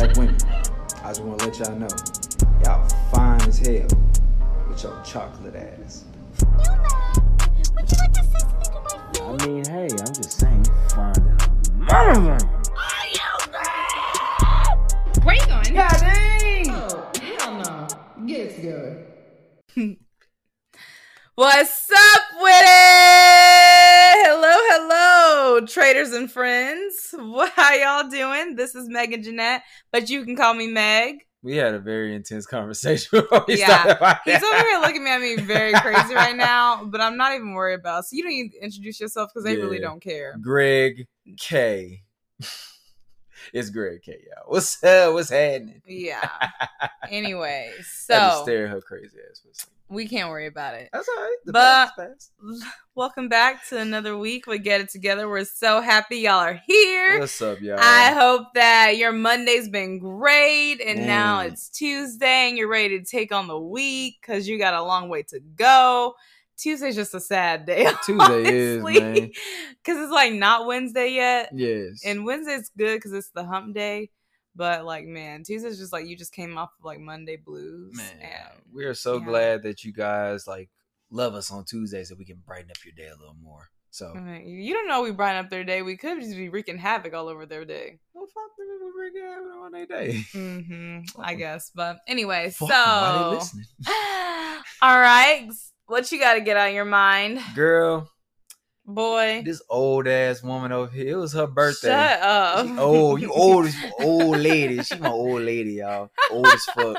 black women, I just want to let y'all know, y'all fine as hell with your chocolate ass. Would you like to say something to my face? I mean, hey, I'm just saying, you fine than a motherfucker. Ray gun? God dang! Oh, hell no. Get it together. What's up traders and friends. What how y'all doing? This is Megan Jeanette, but you can call me Meg. We had a very intense conversation before we Yeah. He's over here looking at me very crazy right now, but I'm not even worried about. it. So you don't need to introduce yourself because they really don't care. Greg K. it's Greg K. Y'all. What's up? What's happening? Yeah. Anyway, so stare at her crazy ass. For a second. we can't worry about it. That's all right. The But- past Welcome back to another week We Get It Together. We're so happy y'all are here. What's up, y'all? I hope that your Monday's been great and mm. now it's Tuesday and you're ready to take on the week because you got a long way to go. Tuesday's just a sad day. Tuesday is, man. Because it's like not Wednesday yet. yes. And Wednesday's good because it's the hump day. But like, man, Tuesday's just like you just came off of like Monday blues. Man, and we are so yeah. glad that you guys like love us on Tuesday so we can brighten up your day a little more. So, you don't know we brighten up their day. We could just be wreaking havoc all over their day. well, fuck them if we bring it on their day. hmm I guess. But anyway, Fuck so 'em, why they listening? all right, what you got to get out of your mind, Girl, boy? this old ass woman over here, it was her birthday. Shut up. She- oh, you old as old lady. She my old lady, y'all. Old as fuck.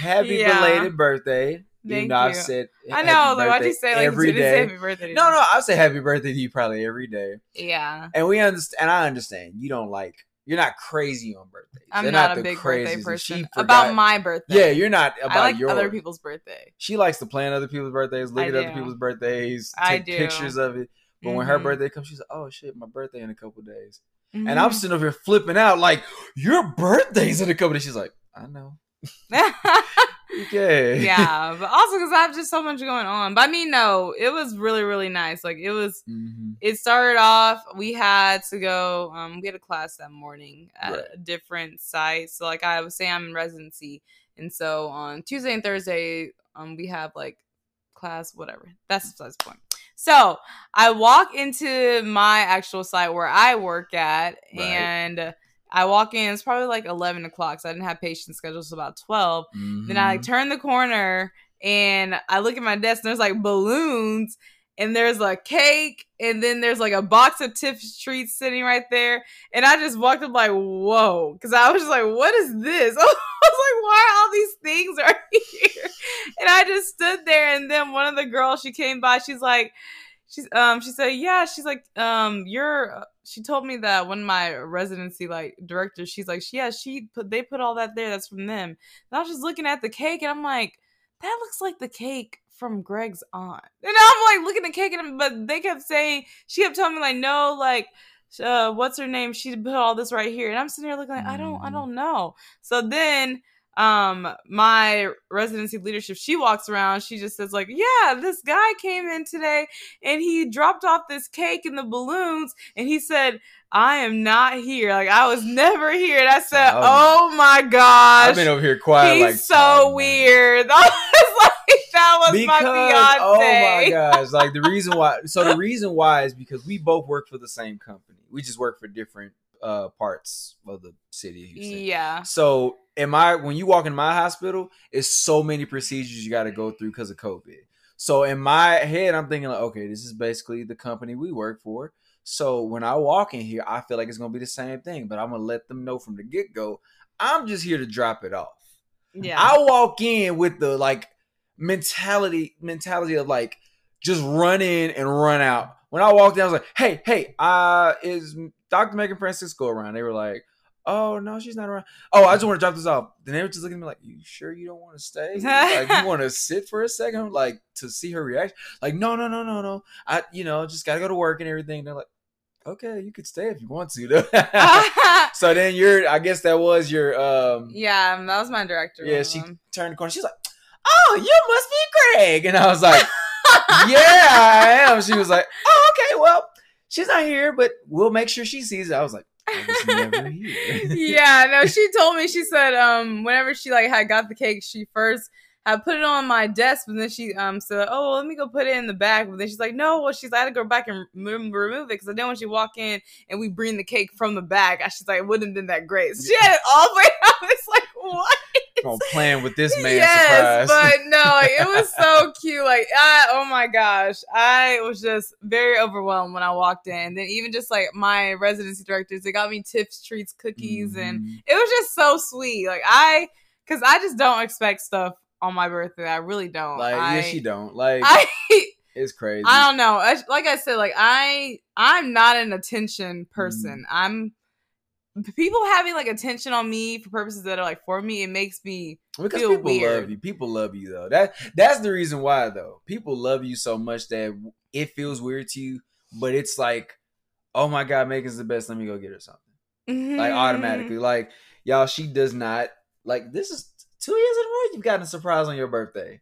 Happy Yeah. belated birthday. you Thank know, I've said I know. Like, why'd birthday you say like every you say happy birthday? to No, no, I say happy birthday to you probably every day. Yeah, And we understand and I understand you don't like you're not crazy on birthdays. I'm They're not, a the big birthday person. About my birthday. Yeah, you're not about I like yours. other people's birthday. She likes to plan other people's birthdays, look I at other people's birthdays, I take do. pictures of it. But when her Mhm. birthday comes, she's like, "Oh shit, my birthday in a couple days," Mhm. and I'm sitting over here flipping out like, "Your birthday's in a couple days." She's like, "I know." Okay. yeah, but also because I have just so much going on. But I mean, no, it was really, really nice. Like it was. Mhm. It started off. We had to go. Um, we had a class that morning at Right. a different site. So, like I was saying, I'm in residency, and so on Tuesday and Thursday, um, we have like class, whatever. That's besides the point. So I walk into my actual site where I work at, Right. and I walk in. It's probably like 11 o'clock. So I didn't have patient schedule. So about 12. Then I like Mhm. turn the corner and I look at my desk and there's like balloons and there's a cake and then there's like a box of Tiff's treats sitting right there. And I just walked up like, whoa, because I was just like, what is this? I was like, why are all these things right here? And I just stood there and then one of the girls she came by, she's like, she's um she said, yeah, she's like, um, you're she told me that when my residency like director she's like, yeah, she put they put all that there, that's from them. And I was just looking at the cake and I'm like, that looks like the cake from Greg's aunt. And I'm like looking at the cake and but they kept saying she kept telling me like no like uh what's her name she put all this right here and I'm sitting here looking like I don't I Mhm. don't know. So then um my residency leadership she walks around she just says like yeah this guy came in today and he dropped off this cake and the balloons and he said I am not here like I was never here and I said I oh my gosh I've been over here quiet. He's like, so "Oh, man." weird. That was like that was my fiance. oh my gosh like the reason why so the reason why is because we both work for the same company we just work for different uh parts of the city. Yeah. so in my when you walk in my hospital it's so many procedures you got to go through because of covid so in my head i'm thinking like okay this is basically the company we work for so when i walk in here i feel like it's gonna be the same thing but i'm gonna let them know from the get-go i'm just here to drop it off Yeah. I walk in with the like mentality mentality of like just run in and run out. When I walked in, I was like, "Hey, hey, uh, is Dr. Megan Francisco around?" They were like, "Oh no, she's not around." Oh, I just want to drop this off. Then they were just looking at me like, "You sure you don't want to stay? like, you want to sit for a second, like to see her reaction?" Like, "No, no, no, no, no. I, you know, just gotta go to work and everything." They're like, "Okay, you could stay if you want to." so then you're, I guess that was your, um, yeah, that was my director. yeah, she turned the corner. She's like, "Oh, you must be Greg," and I was like, "Yeah, I am." She was like, "Oh, okay, well, she's not here, but we'll make sure she sees it." I was like, I yeah, no, she told me she said um whenever she like had got the cake, she first had put it on my desk, but then she um said, "Oh, let me go put it in the bag." But then she's like, "No, well, she's I had to go back and remove, remove it because I didn't want you walk in and we bring the cake from the bag." I she's like, "It wouldn't have been that great." So she had it all the way out. It's like what? I'm playing with this man yes, surprise. but no, like, it was so cute. Like, I, oh my gosh, I was just very overwhelmed when I walked in. And then even just like my residency directors, they got me Tiff's Treats, cookies, and Mhm. it was just so sweet. Like I, because I just don't expect stuff on my birthday. I really don't. like I, yes, you don't. Like I, it's crazy. I don't know. I- Like I said, like I, I'm not an attention person. I'm people having like attention on me for purposes that are like for me. It makes me because feel people weird. love you. People love you though. That that's the reason why though. People love you so much that it feels weird to you, but it's like, oh my god, Megan's the best. Let me go get her something. Mm-hmm. Like automatically. Like y'all, she does not like this is two years in a row. You've gotten a surprise on your birthday.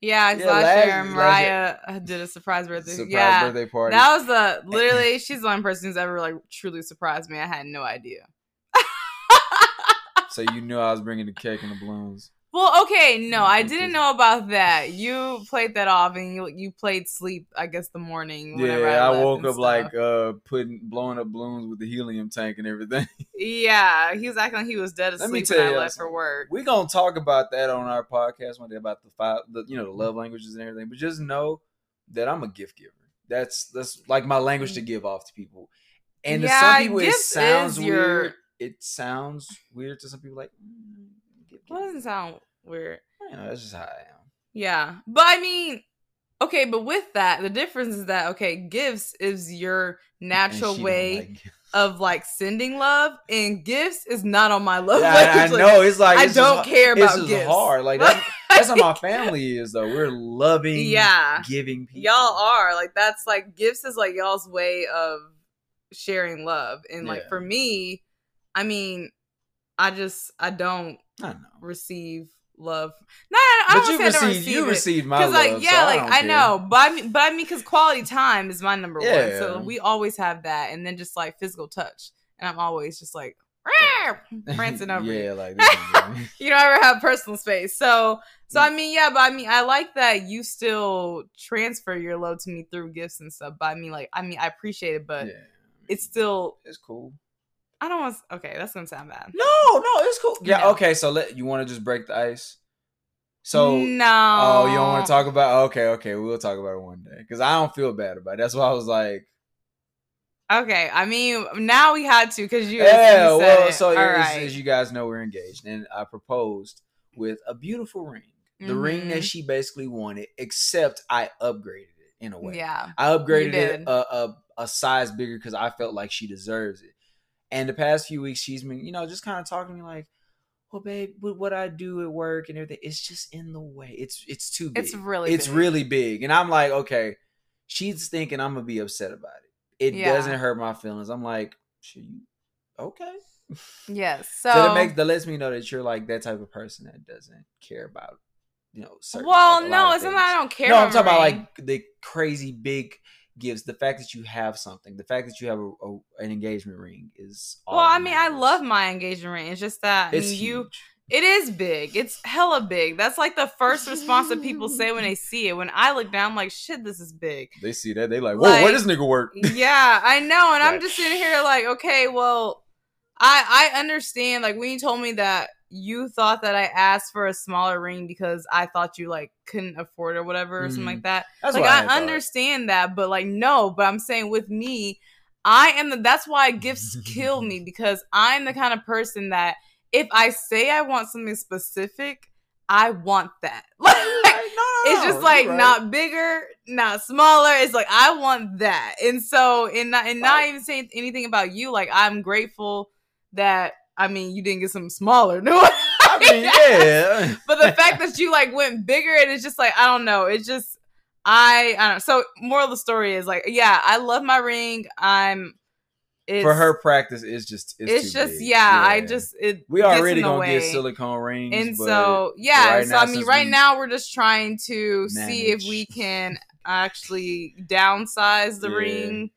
Yeah, Yeah, last, last- year last year- uh, did a surprise birthday. Surprise yeah, birthday party. that was the literally. She's the only person who's ever like truly surprised me. I had no idea. So you knew I was bringing the cake and the balloons. Well, okay, no, I didn't know about that. You played that off, and you you played sleep. I guess the morning. Yeah, I, left woke up stuff. like uh putting blowing up balloons with the helium tank and everything. yeah, he was acting like he was dead asleep Let me tell when I you left for work. We're gonna talk about that on our podcast one day about the five the you know the love languages and everything. But just know that I'm a gift giver. That's that's like my language to give off to people. And to Yeah, some people it sounds is your- weird. It sounds weird to some people like mm, Well, doesn't sound weird. You know, that's just how I am. Yeah. But I mean, okay, but with that, the difference is that okay, gifts is your natural way like of like sending love, and gifts is not on my love Yeah, I, I language. know. It's like I it's don't just, care about gifts. hard. Like that's, that's how my family is though. We're loving, Yeah. giving people. y'all are like that's like gifts is like y'all's way of sharing love, and like Yeah. for me, I mean, I just I don't I know. receive love. No, no, no I But don't you say I don't receive you it. received my Cause love. like yeah, so like don't I know, but I mean, but I mean, because quality time is my number one. So we always have that, and then just like physical touch, and I'm always just like prancing over yeah, you. like You don't ever have personal space, so so I mm. mean, yeah, but I mean, I like that you still transfer your love to me through gifts and stuff. But I mean, like, I mean, I appreciate it, but yeah, it's still it's cool. I don't want. Okay, that's gonna sound bad. No, no, it's cool. Yeah, No. okay. So let you want to just break the ice. So no, oh, you don't want to talk about? Okay, okay, we'll talk about it one day because I don't feel bad about it. That's why I was like, Okay, I mean, now we had to because you. yeah. you said Well, so All as, right. as you guys know, we're engaged, and I proposed with a beautiful ring, the ring Mhm. that she basically wanted, except I upgraded it in a way. Yeah. I upgraded it a, a, a size bigger because I felt like she deserves it. And the past few weeks, she's been, you know, just kind of talking to me like, "Well, babe, with what I do at work and everything, it's just in the way. It's it's too big. It's really it's big. really big." And I'm like, "Okay." She's thinking I'm gonna be upset about it. It Yeah. doesn't hurt my feelings. I'm like, "Should you?" Okay. Yes. So, So, that makes that lets me know that you're like that type of person that doesn't care about, you know. Certain, well, like, no, it's not I don't care. No, I'm talking about like the crazy big gifts. The fact that you have something, the fact that you have a, a- an engagement ring is. All Well, I mean, I love my engagement ring. It's just that I mean, you. It is big. It's hella big. That's like the first response that people say when they see it. When I look down, I'm like, shit, this is big. They see that they like, whoa, Like- where does nigga work? yeah, I know, and I'm just sitting here like, okay, well, I I understand. Like when you told me that you thought that I asked for a smaller ring because I thought you like couldn't afford it or whatever or something Mhm. like that. That's like what I, understand that, but like no, but I'm saying with me, I am the that's why gifts kill me because I'm the kind of person that if I say I want something specific, I want that. Like no, no, it's just like right. not bigger, not smaller. It's like I want that. And so and not and not Right. even saying anything about you, like I'm grateful that I mean you didn't get something smaller. No. I mean, yeah. but the fact that you like went bigger and it's just like I don't know. It's just I I don't know. So moral of the story is like yeah, I love my ring. I'm it's, For her practice, it's just it's, It's, just big. yeah, I just it we already gonna get silicone rings, and so yeah right so now, i mean right now we're just trying to see if we can actually downsize the Yeah. ring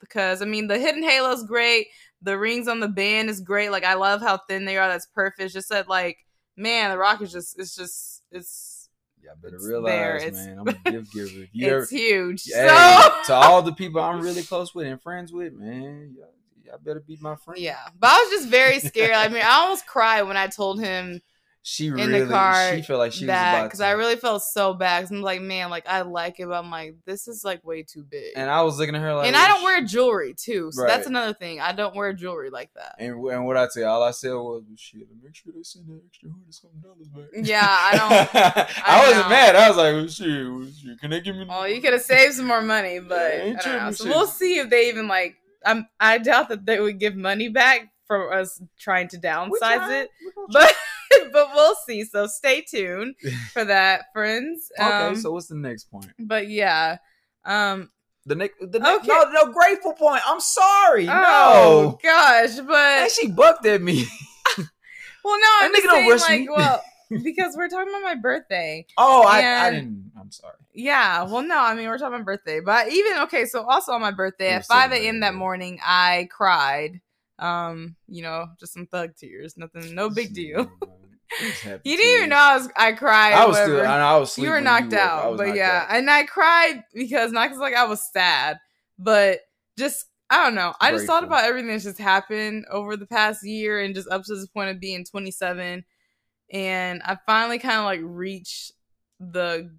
because i mean the hidden halo's great The rings on the band is great. Like I love how thin they are. That's perfect. It's just that like man, the rock is just it's just it's Y'all better It's realize, there. Man. I'm a gift giver. If you ever, it's huge. Hey, so to all the people I'm really close with and friends with, man, y'all, y'all better be my friend. yeah, but I was just very scared. I mean, I almost cried when I told him she in really, the car she felt like she was that about because. I really felt so bad. Cause I'm like, man, like I like it, but I'm like, this is like way too big. and I was looking at her like, and I don't wear jewelry too, so that's another thing. I don't wear jewelry like that. And, and what I tell you, all I said was, shit, make sure they send that extra hundred something dollars back. Yeah, I don't- I, I wasn't know. mad. I was like, well, shit, well, shit, can they give me? Oh, you could have saved some more money, but Yeah, I don't know. So we'll see if they even like. I'm. I doubt that they would give money back for us trying to downsize it, but but we'll see. So stay tuned for that, friends. Um, okay, so what's the next point? but yeah, um. The next, the next, Okay. no, no, grateful point. I'm sorry, Oh no. gosh, And but she bucked at me. well, no, I'm just saying, like, me. well, because we're talking about my birthday. Oh, I, I didn't. I'm sorry. Yeah, well, no, I mean we're talking about birthday, but even okay. So also on my birthday You're at five a.m. that morning, I cried. Um, you know, just some thug tears, nothing, no big deal. You didn't even know I was. I cried. I was whatever. still. I, I was. you were knocked woke. I out, but knocked yeah, out. and I cried because not because like I was sad, but just I don't know. I just thought about everything that's just happened over the past year and just up to this point of being 27, and I finally kind of like reached the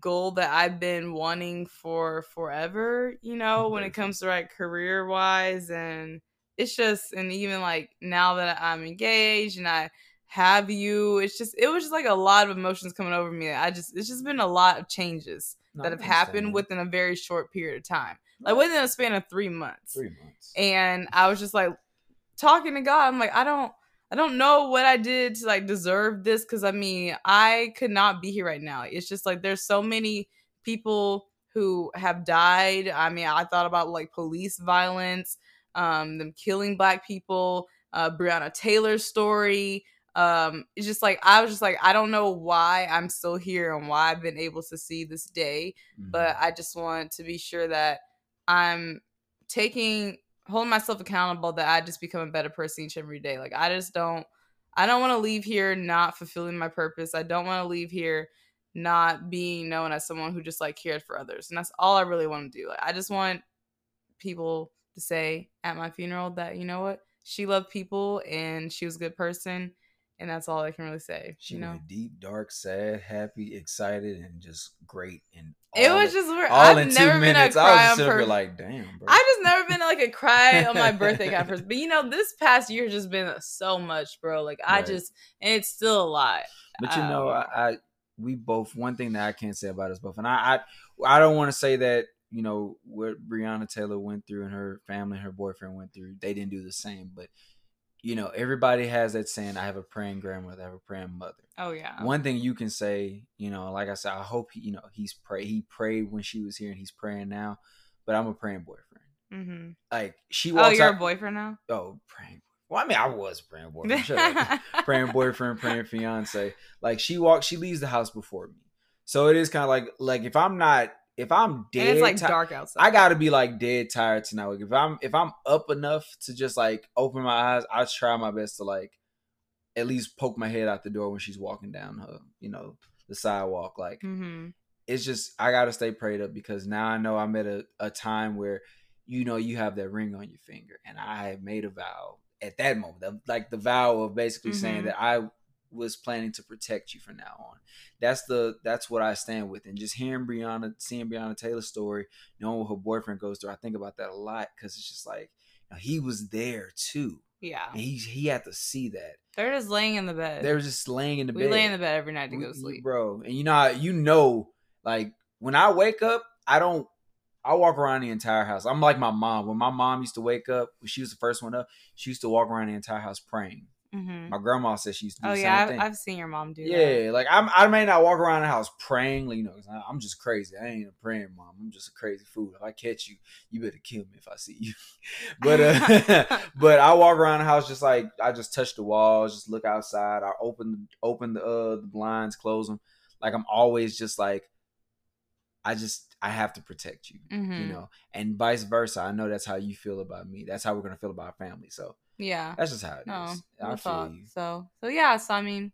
goal that I've been wanting for forever. You know, when it comes to like career wise and it's just and even like now that I'm engaged and I have you, it's just it was just like a lot of emotions coming over me. I just it's just been a lot of changes No, that have happened within a very short period of time. Like within a span of three months. three months. And I was just like talking to God. I'm like, I don't I don't know what I did to like deserve this because I mean, I could not be here right now. It's just like there's so many people who have died. I mean, I thought about like police violence, um, them killing black people, uh, Breonna Taylor's story. Um, it's just like I was just like, I don't know why I'm still here and why I've been able to see this day Mhm. but I just want to be sure that I'm taking holding myself accountable that I just become a better person each and every day. Like I just don't I don't want to leave here not fulfilling my purpose. I don't want to leave here not being known as someone who just like cared for others. And that's all I really want to do. Like I just want people to say at my funeral that you know what? She loved people and she was a good person and that's all I can really say. she you know. deep, dark, sad, happy, excited, and just great. And It was just weird. all I've in two never been a minutes. I was just sitting like, damn, bro. I just never been like a cry on my birthday kind of person. But you know, this past year has just been so much, bro. Like I Right. just and it's still a lot. But you know, Um, I, I we both one thing that I can't say about us both, and I I, I don't want to say that you know what Breonna Taylor went through and her family and her boyfriend went through, they didn't do the same. But you know, everybody has that saying, "I have a praying grandmother, I have a praying mother." Oh yeah. One thing you can say, you know, like I said, I hope he, you know he's pray he prayed when she was here and he's praying now, but I'm a praying boyfriend. Mm-hmm. Like she walks. Oh, walks you're out. a boyfriend now. Oh, praying. Well, I mean, I was a praying boyfriend. Praying boyfriend, praying fiance. Like she walks, she leaves the house before me. So it is kind of like like if I'm not if I'm dead, and it's like ti- dark outside. I gotta be like dead tired tonight. Like if I'm if I'm up enough to just like open my eyes, I try my best to like at least poke my head out the door when she's walking down her, you know, the sidewalk. Like mm-hmm. it's just I gotta stay prayed up because now I know I'm at a, a time where you know you have that ring on your finger, and I have made a vow at that moment, like the vow of basically saying Mhm. that I was planning to protect you from now on. That's the that's what I stand with, and just hearing Breonna, seeing Breonna Taylor's story, knowing what her boyfriend goes through, I think about that a lot because it's just like you know, he was there too, Yeah. and he he had to see that. They're just laying in the bed. They were just laying in the we bed. lay in the bed every night to We- go to sleep. bro. And you know, you know, like when I wake up, I don't. I walk around the entire house. I'm like my mom. When my mom used to wake up, when she was the first one up, she used to walk around the entire house praying. Hmm My grandma said she used to do Oh the yeah, same I've, thing. I've seen your mom do that. yeah, like I'm, I may not walk around the house praying, like, you know, I- I'm just crazy. I ain't a praying mom. I'm just a crazy fool. If I catch you, you better kill me if I see you. but uh, but I walk around the house just like I just touch the walls, just look outside. I open open the uh, the blinds, close them. Like I'm always just like I just I have to protect you. Mhm. You know, and vice versa. I know that's how you feel about me. That's how we're gonna feel about our family. So Yeah. that's just how it is. No, I feel you. So, so yeah. So I mean,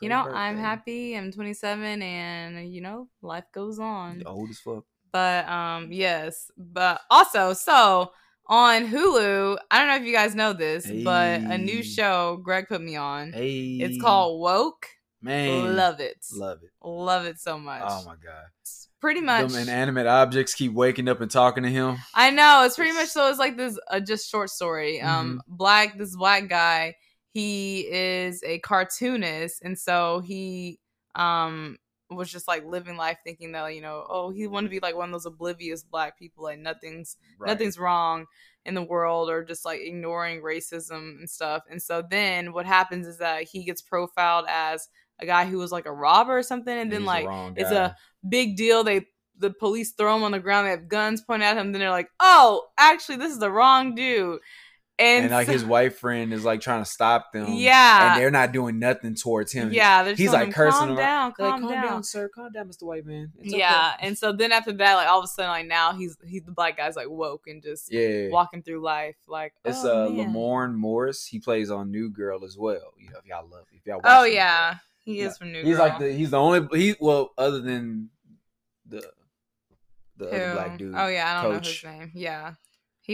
you Great know, I'm happy. I'm 27, and you know, life goes on. You Old as fuck. But um, yes. But also, so on Hulu, I don't know if you guys know this, but a new show Greg put me on. Hey, It's called Woke. man. Love it. love it. Love it so much. Oh my god. Pretty much. Them inanimate objects keep waking up and talking to him. I know it's pretty much so. It's like this uh, just short story. Um, Mm-hmm. black this black guy. He is a cartoonist, and so he um was just like living life thinking that you know oh he wanted to be like one of those oblivious black people like nothing's nothing's wrong in the world or just like ignoring racism and stuff. And so then what happens is that he gets profiled as a guy who was like a robber or something, and then He's the like wrong it's a big deal. They the police throw him on the ground. They have guns pointed at him. Then they're like, "Oh, actually, this is the wrong dude." And, and like so- his white friend is like trying to stop them. Yeah. and they're not doing nothing towards him. yeah, they're he's like him, cursing calm him. down, Like, calm, down. sir. Calm down, Mr. White Man. It's okay." Yeah, and so then after that, like all of a sudden, like now he's he's the black guy's like woke and just yeah. walking through life like It's oh, uh man. Lamorne Morris. He plays on New Girl as well. You know, if y'all love, if y'all. Watch Oh yeah, Girl. He is from New York. he's Girl. like the he's the only he well other than the the other black dude. Oh yeah, I don't Coach. know his name. Yeah,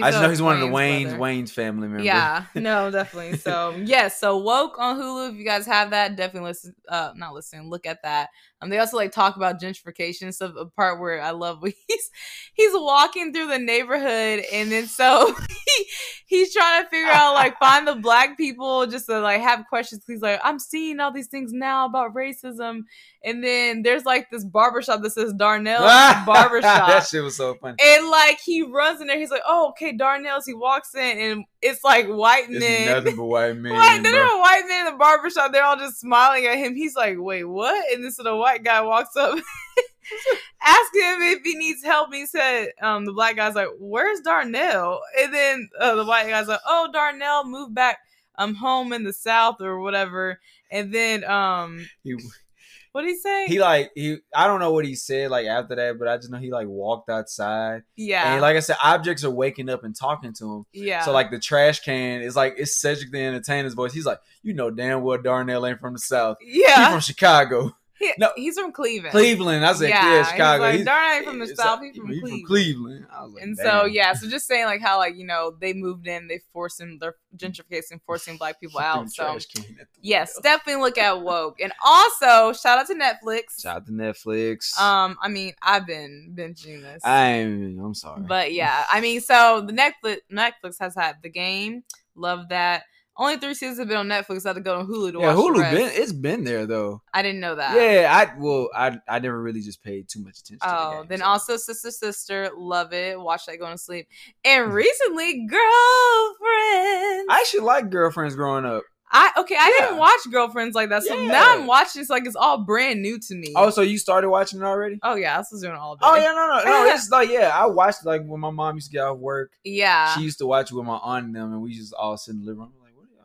I just know he's one of the Wayans Wayans brother. Wayans family member. Yeah, no, definitely. So yes, so woke on Hulu. If you guys have that, definitely listen. Uh, not listen. Look at that. Um, they also like talk about gentrification So. A part where I love where he's he's walking through the neighborhood, and then so he, he's trying to figure out like find the black people just to like have questions. He's like, I'm seeing all these things now about racism, and then there's like this barbershop that says Darnell Barbershop. that shit was so funny. And like he runs in there, he's like, "Oh, okay, Darnell's." He walks in, and it's like white It's men. nothing but white men. White, there are white men in the barbershop. They're all just smiling at him. He's like, "Wait, what?" And this little white guy walks up, asking him if he needs help. He said, "Um, the black guy's like, where's Darnell?" And then uh, the white guy's like, "Oh, Darnell moved back um home in the south or whatever." And then um, He, what did he say? he like he I don't know what he said like after that, but I just know he like walked outside. yeah, And like I said, objects are waking up and talking to him. yeah. So like the trash can is like it's Cedric the Entertainer's voice. He's like, you know damn well Darnell ain't from the South. Yeah. He's from Chicago. He- no. he's from Cleveland. Cleveland. I said, Yeah, yeah, he's Chicago. like, He's- Darnell ain't from the South, like, he from Cleveland. Cleveland. I was like, and damn. so yeah, so just saying like how like you know they moved in, they forcing they're gentrification, forcing black people out. So trash can at the yes, definitely look at woke, and also shout out to Netflix. Shout out to Netflix. Um, I mean I've been binging this, I'm I'm sorry. but yeah, I mean so the Netflix Netflix has had the game, love that. Only three seasons have been on Netflix. I had to go to Hulu to yeah, watch. the Hulu been it's been there though. I didn't know that. Yeah, I well I I never really just paid too much attention. to the Oh, game, then so. also Sister Sister, love it. Watch that going to sleep. And mm-hmm. recently, Girlfriends. I actually like girlfriends growing up. I okay, I didn't watch Girlfriends like that. So Yeah. now I'm watching it's like it's all brand new to me. Oh, so you started watching it already? Oh yeah, this was doing all oh, day. Oh yeah, no, no, no. It's like yeah, I watched like when my mom used to get off work. Yeah. She used to watch it with my aunt and them, and we just all sit in the living room.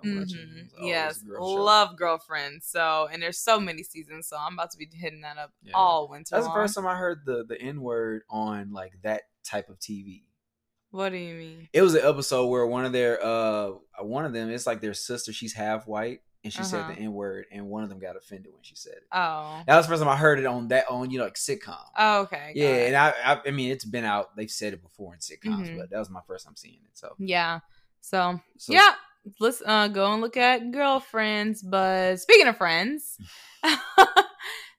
I'm like, what are y'all watching? Mhm. It's Yes, girl love Girlfriend. So and there's so many seasons, so I'm about to be hitting that up Yeah. all winter. That's the first time I heard the the N word on like that type of TV. What do you mean? It was an episode where one of their uh one of them it's like their sister. She's half white, and she said Uh-huh. the N word, and one of them got offended when she said it. Oh. That was the first time I heard it on that on you know like sitcom. Oh, okay. yeah, it. and I, I I mean it's been out. They've said it before in sitcoms, Mhm. but that was my first time seeing it. So, Yeah. So, so yeah, let's uh go and look at girlfriends. But speaking of friends,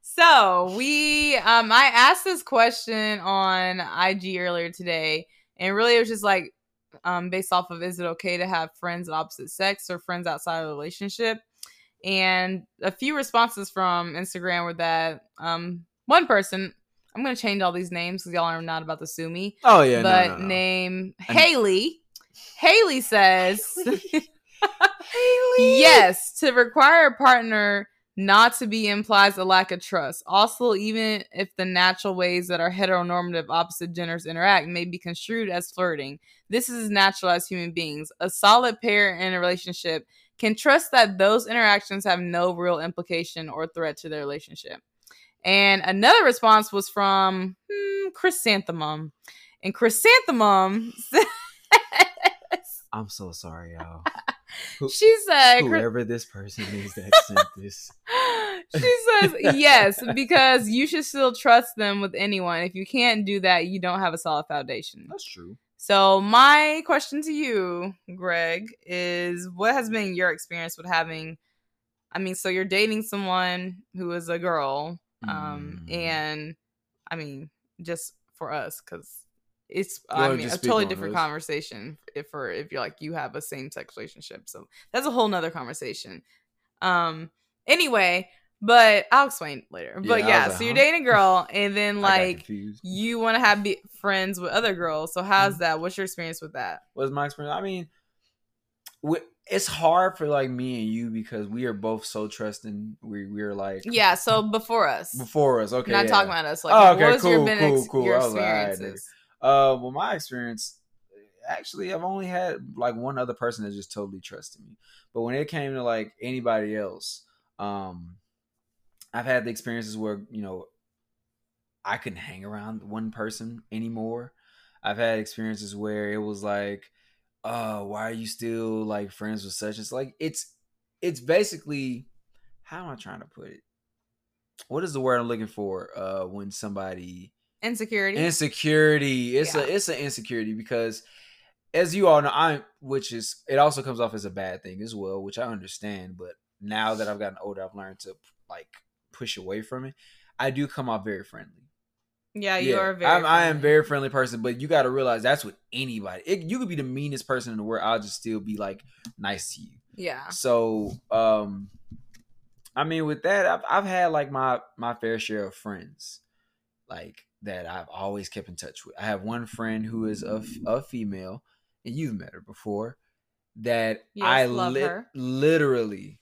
so we um I asked this question on IG earlier today, and really it was just like um based off of is it okay to have friends of opposite sex or friends outside of a relationship? And a few responses from Instagram were that um one person I'm gonna change all these names because y'all are not about to sue me Oh yeah, but no, no, no. name Haley. Haley says, yes, to require a partner not to be implies a lack of trust. Also, even if the natural ways that our heteronormative opposite genders interact may be construed as flirting, this is natural as human beings. A solid pair in a relationship can trust that those interactions have no real implication or threat to their relationship. And another response was from hmm, Chrysanthemum. And Chrysanthemum says, I'm so sorry, y'all. Who- she said, Whoever this person is that sent this. she says yes because you should still trust them with anyone if you can't do that you don't have a solid foundation That's true. so my question to you greg is what has been your experience with having i mean so you're dating someone who is a girl um Mm. and i mean just for us because it's i mean a totally different conversation if for if you're like you have a same-sex relationship so that's a whole nother conversation um anyway but i'll explain later Yeah, but yeah like, so you're dating a girl and then like you want to have be- friends with other girls so how's that what's your experience with that What's my experience. I mean, we, it's hard for like me and you because we are both so trusting. We we're like yeah so before us before us. Okay, not yeah. talking about us like Oh, okay, what was your, cool, been cool, ex- cool. your I was like, all right, experiences Uh, well, my experience, actually, I've only had like one other person that just totally trusted me. But when it came to like anybody else, um, I've had the experiences where you know I couldn't hang around one person anymore. I've had experiences where it was like, uh, why are you still like friends with such? It's like it's it's basically how am I trying to put it? What is the word I'm looking for? Uh, when somebody insecurity. Insecurity. It's Yeah. a it's an insecurity because as you all know i'm which is it also comes off as a bad thing as well which i understand but now that i've gotten older i've learned to like push away from it. I do come off very friendly. Yeah you are very I'm, i am very friendly person but you got to realize that's with anybody. It, you could be the meanest person in the world i'll just still be like nice to you. Yeah. So um i mean with that i've, I've had like my my fair share of friends. Like that i've always kept in touch with. I have one friend who is a, a female and you've met her before that Yes, i her. literally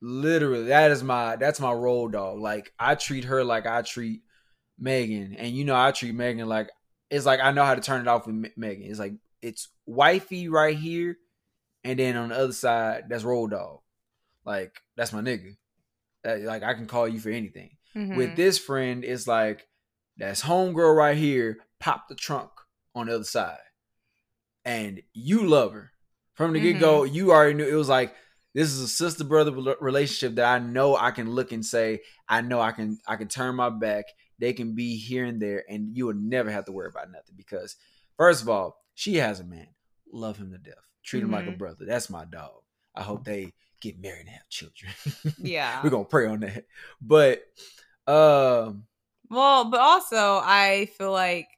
literally that is my that's my roll dog. Like i treat her like i treat megan and you know i treat megan like it's like i know how to turn it off with megan. It's like it's wifey right here and then on the other side that's roll dog. Like that's my nigga. That, like i can call you for anything. Mhm. with this friend it's like that's homegirl right here pop the trunk on the other side. And you love her. From the get-go you already knew it was like this is a sister brother relationship that i know i can look and say i know i can i can turn my back. They can be here and there and you will never have to worry about nothing because first of all she has a man. Love him to death. Treat him like a Mhm. brother. That's my dog. I hope they get married and have children. Yeah. We're gonna pray on that. But um Well, but also I feel like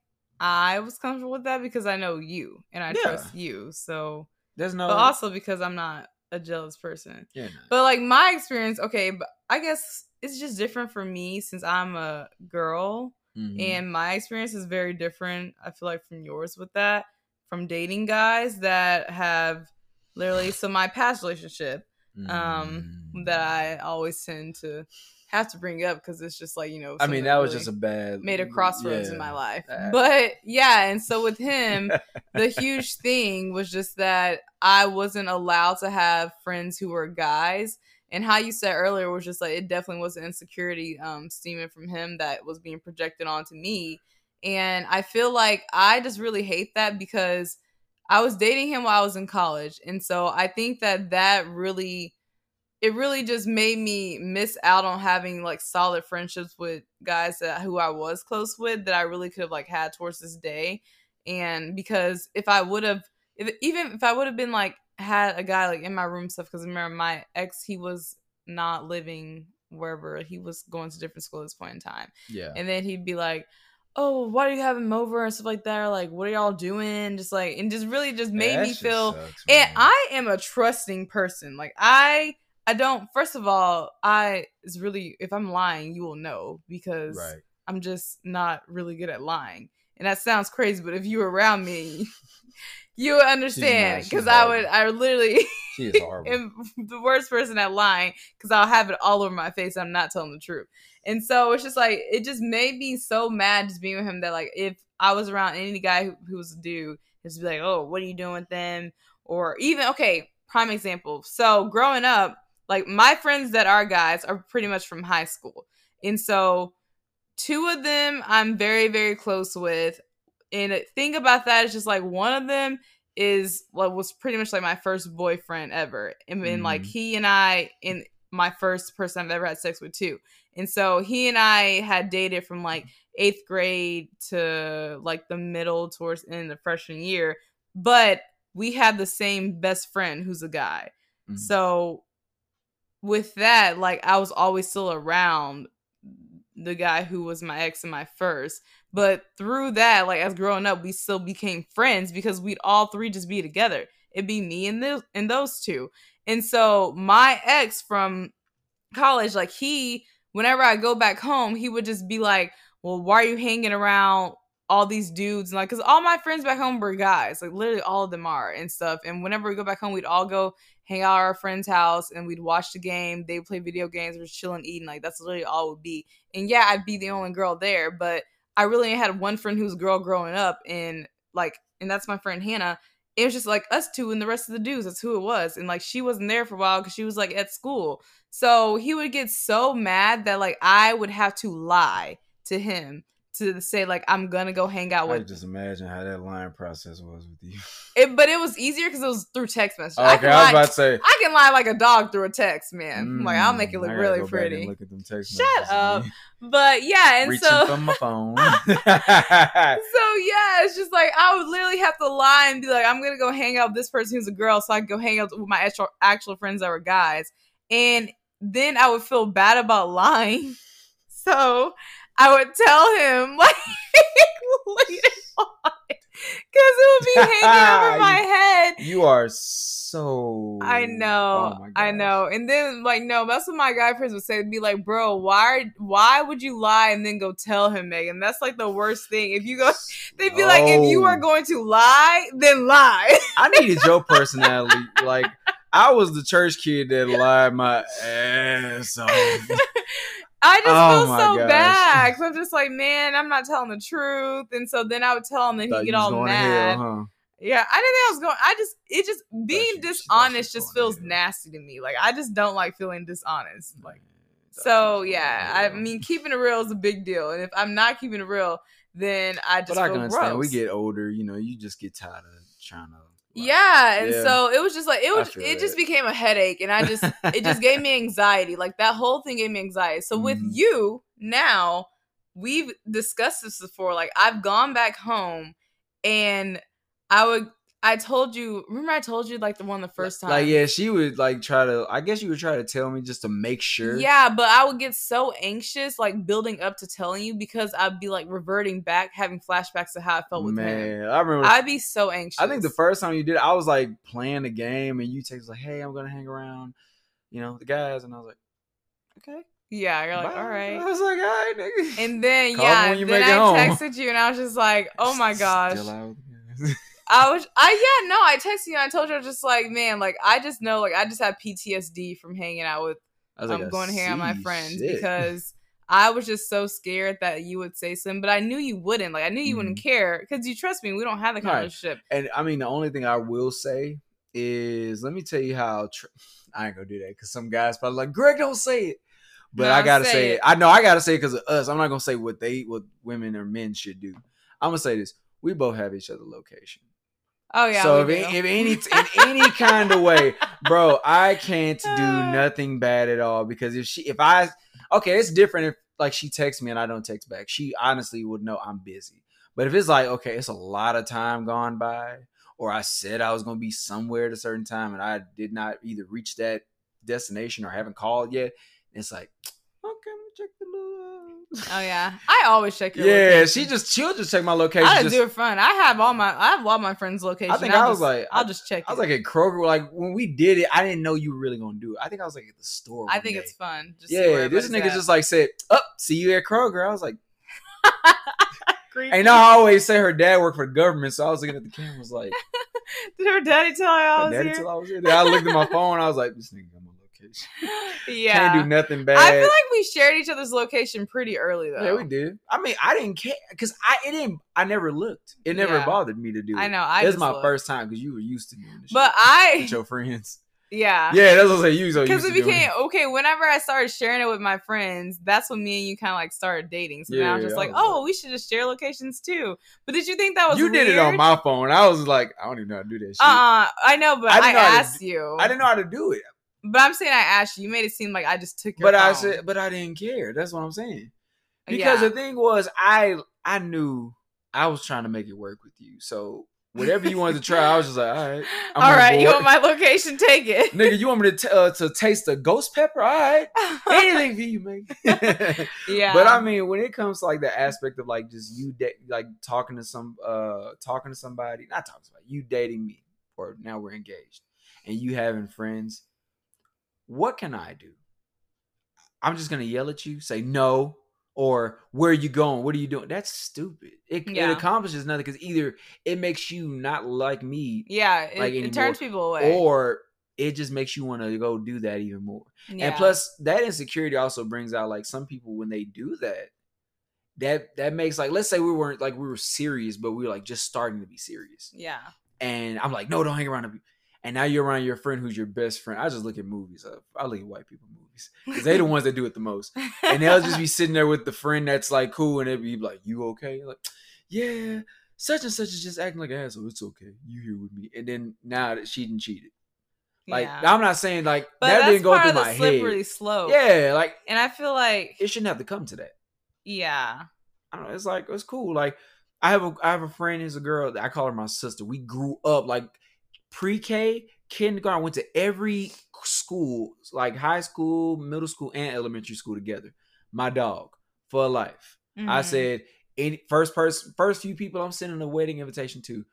I was comfortable with that because I know you and I Yeah. trust you. So, there's no but also because I'm not a jealous person. yeah. But like my experience, okay, but I guess it's just different for me since I'm a girl Mhm. and my experience is very different. I feel like from yours with that, from dating guys that have literally so my past relationship um Mm. that I always tend to have to bring up because it's just like you know I mean, that was really just a bad made a crossroads in my life. But yeah, and so with him, the huge thing was just that I wasn't allowed to have friends who were guys. And how you said earlier was just like it definitely was an insecurity um stemming from him that was being projected onto me. And I feel like I just really hate that because I was dating him while I was in college. And so I think that that really it really just made me miss out on having like solid friendships with guys that who I was close with that I really could have like had towards this day. And because if I would have, if, even if I would have been like had a guy like in my room stuff, because remember my ex, he was not living wherever he was going to different school at this point in time, yeah. and then he'd be like. Oh, why do you have him over and stuff like that? Or like, what are y'all doing? Just like, and just really just made That me feel sucks, and. I am a trusting person. Like I I don't first of all, I is really if I'm lying, you will know because right. I'm just not really good at lying. And that sounds crazy, but if you were around me, you would understand because I would. I literally She is horrible. am the worst person at lying because I'll have it all over my face. I'm not telling the truth. And so it's just like it just made me so mad just being with him that like if I was around any guy who, who was a dude, just be like, oh, what are you doing with them? Or even okay, prime example. So growing up, like my friends that are guys are pretty much from high school, and so two of them I'm very very close with, and the thing about that is just like one of them is what was pretty much like my first boyfriend ever, and then like Mhm. he and I in my first person I've ever had sex with too, and so he and I had dated from like eighth grade to like the middle towards in the freshman year, but we had the same best friend who's a guy. Mhm. So with that, like I was always still around the guy who was my ex and my first. But through that, like as growing up, we still became friends because we'd all three just be together. It'd be me and those and those two. And so my ex from college, like he, whenever I go back home, he would just be like, Well, why are you hanging around all these dudes? And like, cause all my friends back home were guys. Like literally all of them are and stuff. And whenever we go back home, we'd all go hang out at our friend's house and we'd watch the game. They play video games, we're chilling, eating. Like that's literally all would be. And yeah, I'd be the only girl there, but I really had one friend who was a girl growing up, and like, and that's my friend Hannah. It was just like us two and the rest of the dudes. That's who it was. And like, she wasn't there for a while because she was like at school. So he would get so mad that like I would have to lie to him to say like I'm gonna go hang out with can just imagine how that line process was with you. it, but it was easier because it was through text message. I okay, can I was lie, about to say. I can lie like a dog through a text, man. like I'll make it Mm, look I really go back and pretty. Look at them text Shut up. But yeah, and Reaching so from my phone. so yeah, it's just like I would literally have to lie and be like, I'm gonna go hang out with this person who's a girl, so I can go hang out with my actual actual friends that were guys, and then I would feel bad about lying, so I would tell him like later on because it would be hanging over my head. you are so. I know, Oh I know. And then like no, that's what my guy friends would say. They'd be like, bro, why why would you lie and then go tell him, Megan? That's like the worst thing. If you go they'd be like, if you are oh. going to lie, then lie. I needed your personality. Like I was the church kid that lied my ass off. I just Oh feel so gosh. bad. Cause I'm just like, man, I'm not telling the truth. And so then I would tell him and he'd get all mad. hell, huh? Yeah, I didn't think I was going. I just it just being she thought she dishonest just feels hell. nasty to me. Like I just don't like feeling dishonest. Like mm, Thought so, yeah. I mean, keeping it real is a big deal, and if I'm not keeping it real, then I just but I can understand. gross. We get older, you know. You just get tired of trying to. Yeah, and Yeah. so it was just like it was. It just became a headache, and I just it just gave me anxiety. Like that whole thing gave me anxiety. So with Mhm. you now, we've discussed this before. Like I've gone back home, and I would. I told you. Remember, I told you like the one the first time. Like yeah, she would like try to. I guess you would try to tell me just to make sure. Yeah, but I would get so anxious, like building up to telling you, because I'd be like reverting back, having flashbacks to how I felt with him. man. I remember. I'd be so anxious. I think the first time you did, it, I was like playing the game, and you text like, "Hey, I'm gonna hang around," you know, the guys, and I was like, "Okay." yeah, you're like, bye." all I was like, "All right, nigga." And then Call yeah, then make I texted you, and I was just like, oh my gosh. Still out with the guys. I was, I yeah, no, I texted you, and I told you, I was just like, man, like I just know, like I just have PTSD from hanging out with I was I'm like, going to hang out with my friends shit." because I was just so scared that you would say something, but I knew you wouldn't. Like I knew you wouldn't care because you trust me. We don't have the kind Mm-hmm. Right. of relationship. And I mean, the only thing I will say is, let me tell you how. Tr- I ain't gonna do that because some guys probably like, Greg, don't say it. But I gotta say say it. it. I know I gotta say it because of us. I'm not gonna say what they, what women or men should do. I'm gonna say this: we both have each other location. Oh yeah. so if, we any- do. if any in any kind of way, bro, I can't do uh. nothing bad at all because if she if I okay, it's different if like she texts me and I don't text back. She honestly would know I'm busy. But if it's like okay, it's a lot of time gone by, or I said I was gonna be somewhere at a certain time and I did not either reach that destination or haven't called yet, it's like okay, let me check the little. Oh yeah, I always check your. Yeah, location. she just she'll just check my location. I just, do it fun. I have all my I have all my friends' locations. I think I'll I was just- like- I'll just check. I was it. like at Kroger, like when we did it, I didn't know you were really gonna do it. I think I was like at the store. I think day. it's fun. Just yeah. This nigga at. just like said, "Up, see you at Kroger." I was like, and I always say her dad worked for the government, so I was looking at the camera, was like, Did her daddy tell her I was daddy here? till I was here." Then I looked at my phone, I was like, "This nigga location. yeah. Can't do nothing bad." I feel like we shared each other's location pretty early though. yeah, we did. I mean, I didn't care because I it didn't. I never looked. It never Yeah. bothered me to do. It. I know. I it was my looked. first time because you were used to doing this. But I with your friends. Yeah. Yeah, that's what I say. You so Because used it to doing became okay. Whenever I started sharing it with my friends, that's when me and you kind of like started dating. So now I'm just I like, was oh, we should just share locations too. But did you think that was You did it on my phone. I was like, I don't even know how to do that shit. Uh, I know, but I I, didn't know how to asked you. I didn't know how to do it, But I'm saying I asked you. You made it seem like I just took your. but I said, but I didn't care. That's what I'm saying. Because Yeah. the thing was, I I knew I was trying to make it work with you. So whatever you wanted to try, I was just like, all right, I'm All you want my location? Take it. nigga. You want me to t- uh, to taste the ghost pepper? All right, anything for you, man. yeah. But I mean, when it comes to like the aspect of like just you da- like talking to some uh talking to somebody, not talking to somebody, you dating me, or now we're engaged, and you having friends, what can I do? I'm just gonna yell at you, say no, or where are you going? What are you doing? That's stupid. It, Yeah. it accomplishes nothing because either it makes you not like me, yeah, it, like it turns people away. or it just makes you want to go do that even more. yeah. And plus, that insecurity also brings out like some people when they do that. That that makes like let's say we weren't like we were serious, but we were like just starting to be serious. yeah, And I'm like, no, don't hang around. And now you're around your friend who's your best friend. I just look at movies. Uh, I look at white people movies because they're the ones that do it the most. And they'll just be sitting there with the friend that's like cool, and they'll be like, "You okay?" Like, yeah, such and such is just acting like an asshole. It's okay. You here with me. And then now that she didn't cheated, like yeah. I'm not saying like but that didn't go through my slippery head. slope. Yeah, like and I feel like it shouldn't have to come to that. yeah, I don't know. It's like it's cool. Like I have a I have a friend who's a girl. That I call her my sister. We grew up like pre-K, kindergarten. Went to every school, like high school, middle school, and elementary school together. My dog for life. I Mhm. said any first person, first few people I'm sending a wedding invitation to,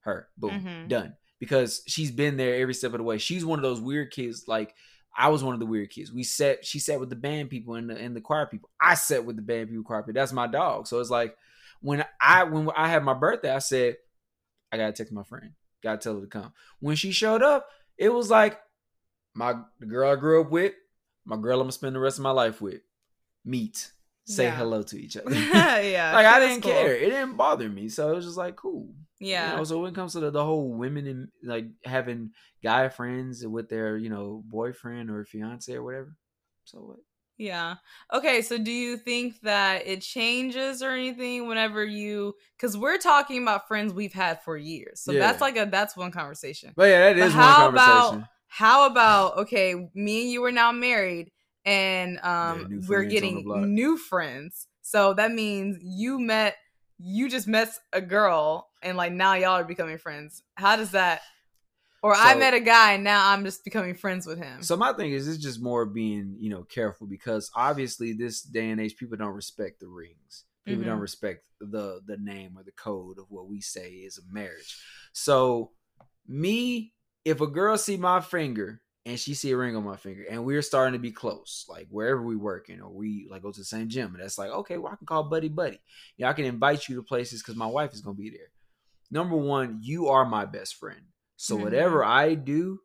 her. Boom, Mhm. done. Because she's been there every step of the way. She's one of those weird kids. Like I was one of the weird kids. We sat. She sat with the band people and the and the choir people. I sat with the band people, choir people. That's my dog. So it's like when I when I had my birthday, I said I gotta text my friend. Gotta tell her to come. When she showed up, it was like my the girl I grew up with, my girl I'm gonna spend the rest of my life with. Meet, say Yeah. hello to each other. yeah, like I didn't cool. care. It didn't bother me. So it was just like cool. Yeah, You know, so when it comes to the, the whole women and like having guy friends with their, you know, boyfriend or fiance or whatever. So what? Yeah. Okay, so do you think that it changes or anything whenever you cuz we're talking about friends we've had for years. So Yeah. that's like a that's one conversation. But yeah, that is But how about how about okay, me and you are now married and um new we're friends on the getting new friends. So that means you met you just met a girl and like now y'all are becoming friends. How does that or I met a guy and now I'm just becoming friends with him. So my thing is, it's just more being, you know, careful because obviously this day and age, people don't respect the rings. People don't Mhm. respect the the name or the code of what we say is a marriage. So me, if a girl see my finger and she see a ring on my finger, and we're starting to be close, like wherever we working or we like go to the same gym, and that's like, okay, well I can call buddy buddy. Yeah, I can invite you to places because my wife is gonna be there. Number one, you are my best friend. So Mhm. whatever I do,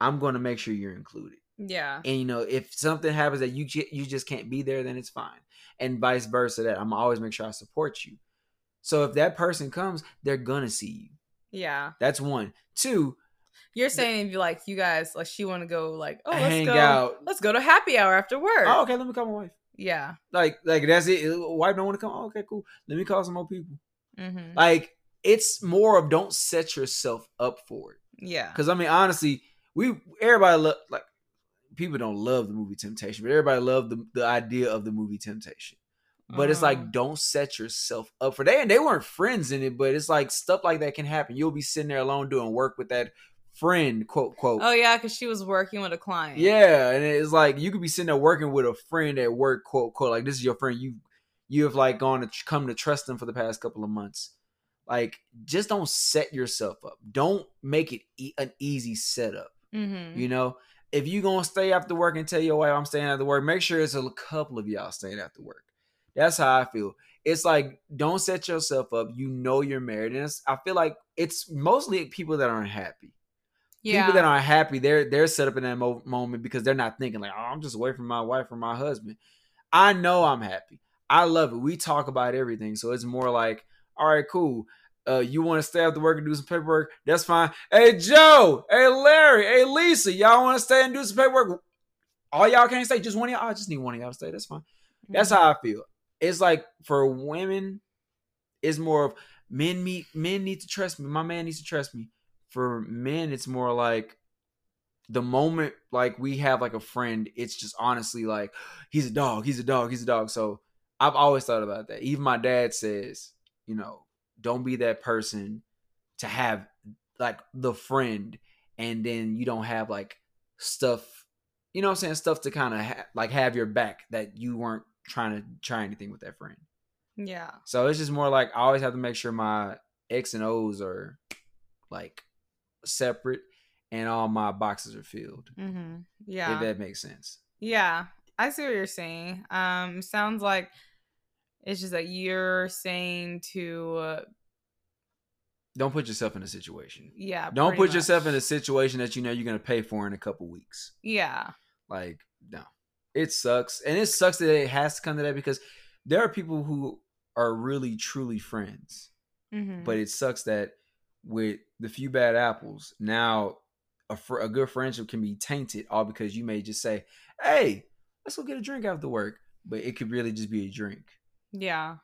I'm gonna make sure you're included. yeah. And you know, if something happens that you you just can't be there, then it's fine. And vice versa. That I'm always make sure I support you. So if that person comes, they're gonna see you. Yeah. That's one. Two, You're saying you like you guys like she want to go like oh let's go out. let's go to happy hour after work. Oh, okay. Let me call my wife. Yeah. Like, like that's it. Wife don't want to come. Oh, okay, cool. Let me call some more people. Mm-hmm. Like, it's more of don't set yourself up for it. Yeah. Because I mean, honestly, we everybody love like people don't love the movie Temptation, but everybody love the the idea of the movie Temptation. But it's Mhm. like don't set yourself up for that. And they weren't friends in it, but it's like stuff like that can happen. You'll be sitting there alone doing work with that friend, quote quote. Oh yeah, because she was working with a client. Yeah, and it's like you could be sitting there working with a friend at work, quote quote. Like this is your friend. You you have like gone to tr- come to trust them for the past couple of months. Like just don't set yourself up. Don't make it e- an easy setup. Mm-hmm. You know, if you gonna stay after work and tell your wife I'm staying after work, make sure it's a couple of y'all staying after work. That's how I feel. It's like don't set yourself up. You know you're married, and it's, I feel like it's mostly people that aren't happy. Yeah. People that aren't happy, they're they're set up in that mo- moment because they're not thinking like, oh, I'm just away from my wife or my husband. I know I'm happy. I love it. We talk about everything, so it's more like, all right, cool. uh, you want to stay after work and do some paperwork, that's fine. Hey, Joe, hey, Larry, hey, Lisa, y'all want to stay and do some paperwork? All y'all can't stay. Just one of y'all. I just need one of y'all to stay. That's fine. That's Mm-hmm. how I feel. It's like for women, it's more of men meet men need to trust me. My man needs to trust me. For men, it's more like the moment like we have like a friend, it's just honestly like he's a dog, he's a dog, he's a dog. So I've always thought about that. Even my dad says, you know, don't be that person to have like the friend and then you don't have like stuff, you know what I'm saying, stuff to kind of ha- like have your back that you weren't trying to try anything with that friend. Yeah. So it's just more like I always have to make sure my X and O's are like separate and all my boxes are filled. Mm-hmm. Yeah. If that makes sense. Yeah, I see what you're saying. Um, sounds like it's just that you're saying to, uh, Don't put yourself in a situation. yeah. Don't put yourself in a situation that you know you're gonna pay for in a couple weeks. Yeah. Like, no. It sucks. And it sucks that it has to come to that because there are people who are really truly friends. Mm-hmm. But it sucks that with the few bad apples, now a, fr- a good friendship can be tainted all because you may just say, "Hey, let's go get a drink after work," but it could really just be a drink. Yeah.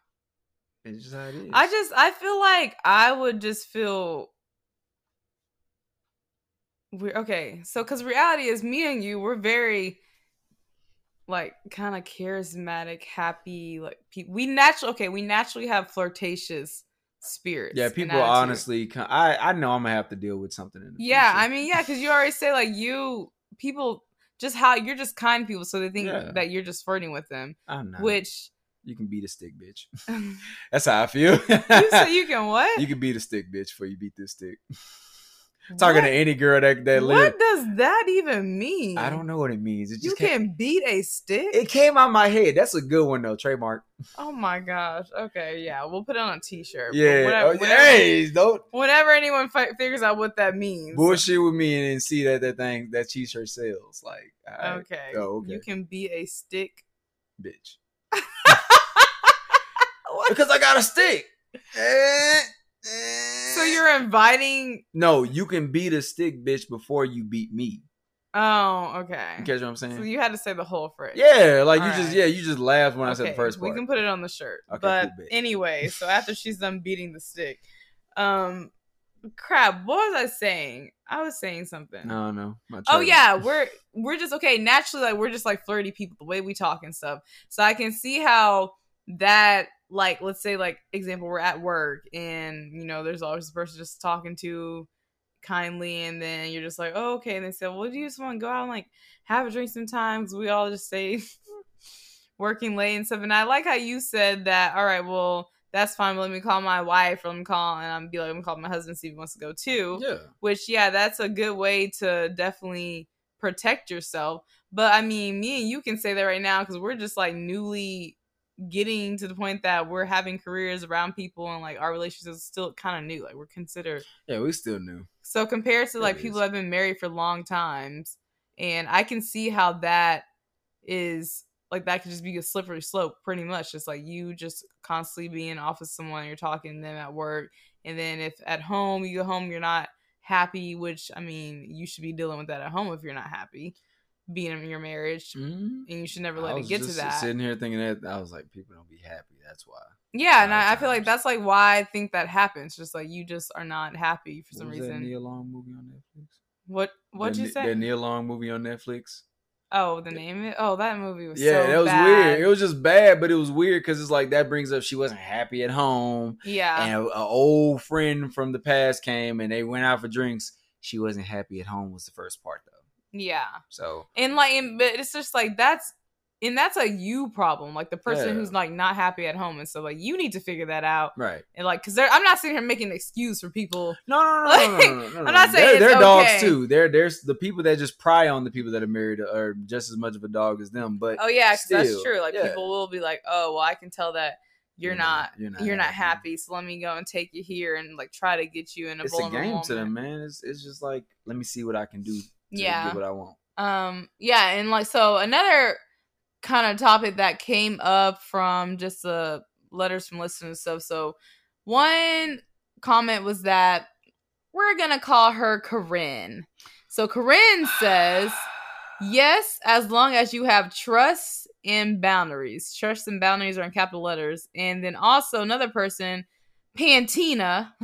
It's just how it is. I just I feel like I would just feel we're okay. So cuz reality is me and you we're very like kind of charismatic, happy like pe- we naturally okay, we naturally have flirtatious spirits. yeah, people honestly, con- I I know I'm gonna have to deal with something in the Yeah, future. I mean, yeah, cuz you already say like you people just how you're just kind people so they think Yeah. that you're just flirting with them, I know. which you can beat a stick, bitch. That's how I feel. say you can what? You can beat a stick, bitch, before you beat this stick. Talking What? to any girl that that. What does that even mean? I don't know what it means. It just You can beat a stick. It came out my head. That's a good one though. Trademark. oh my gosh. Okay, yeah, we'll put it on a T-shirt. Yeah. Whatever, Oh, whenever, hey, don't whenever anyone fi- figures out what that means. bullshit with me and see that that thing that t-shirt sells. Like, alright, Okay. Oh, okay. You can be a stick. bitch. What? Because I got a stick. Eh, eh. So you're inviting. no, you can beat a stick, bitch, before you beat me. Oh, okay. You catch what I'm saying? So you had to say the whole phrase. yeah, like you just yeah, you just laughed when I said the first part. We can put it on the shirt. Okay, but cool, anyway, so after she's done beating the stick, um, crap. What was I saying? I was saying something. no, no. Oh yeah, we're we're just okay. Naturally, like we're just like flirty people, the way we talk and stuff. So I can see how that, like, let's say, like, example, we're at work and you know, there's always a person just talking to kindly, and then you're just like, oh okay, and they say, well, do you just want to go out and like have a drink sometimes? We all just say working late and stuff. And I like how you said that. All right, well. That's fine. But let me call my wife, or let me call, and I'm be like, let me call my husband see if he wants to go too Yeah. which yeah that's a good way to definitely protect yourself but i mean me and you can say that right now because we're just like newly getting to the point that we're having careers around people and like our relationship is still kind of new like we're considered Yeah, we still new. so compared to like is. people that have been married for long times and i can see how that is like that could just be a slippery slope pretty much just like you just constantly being off with someone you're talking to them at work and then if at home you go home you're not happy which i mean you should be dealing with that at home if you're not happy being in your marriage Mhm. and you should never let it get to that Sitting here thinking that I was like, people don't be happy. That's why. yeah and I, I feel like that's like why i think that happens just like you just are not happy for What some that reason Nia Long movie on Netflix? what what'd you say That Nia Long movie on Netflix. oh the name it oh that movie was yeah, so that was bad. weird. It was just bad, but it was weird because it's like that brings up she wasn't happy at home, yeah and an old friend from the past came and they went out for drinks. She wasn't happy at home was the first part though. Yeah. So And like and, but it's just like that's and that's a you problem. Like the person Yeah. who's like not happy at home and so like you need to figure that out. right. And like cuz I'm not sitting here making an excuse for people. No, no, no, Like, no, no, no, no, I'm not saying they're, they're dogs okay. too. They're there's the people that just pry on the people that are married are just as much of a dog as them. But Oh yeah, cuz that's true. Like yeah. people will be like, "Oh, well I can tell that you're, You're not, not- you're not happy. So let me go and take you here and like try to get you in a it's a game moment. to them, man. It's it's just like let me see what I can do. Yeah. what I want. Um, yeah, and like so another kind of topic that came up from just the letters from listeners and stuff. So one comment was that we're gonna call her Corinne. So Corinne says, yes, as long as you have trust and boundaries. Trust and boundaries are in capital letters. And then also another person, Pantina.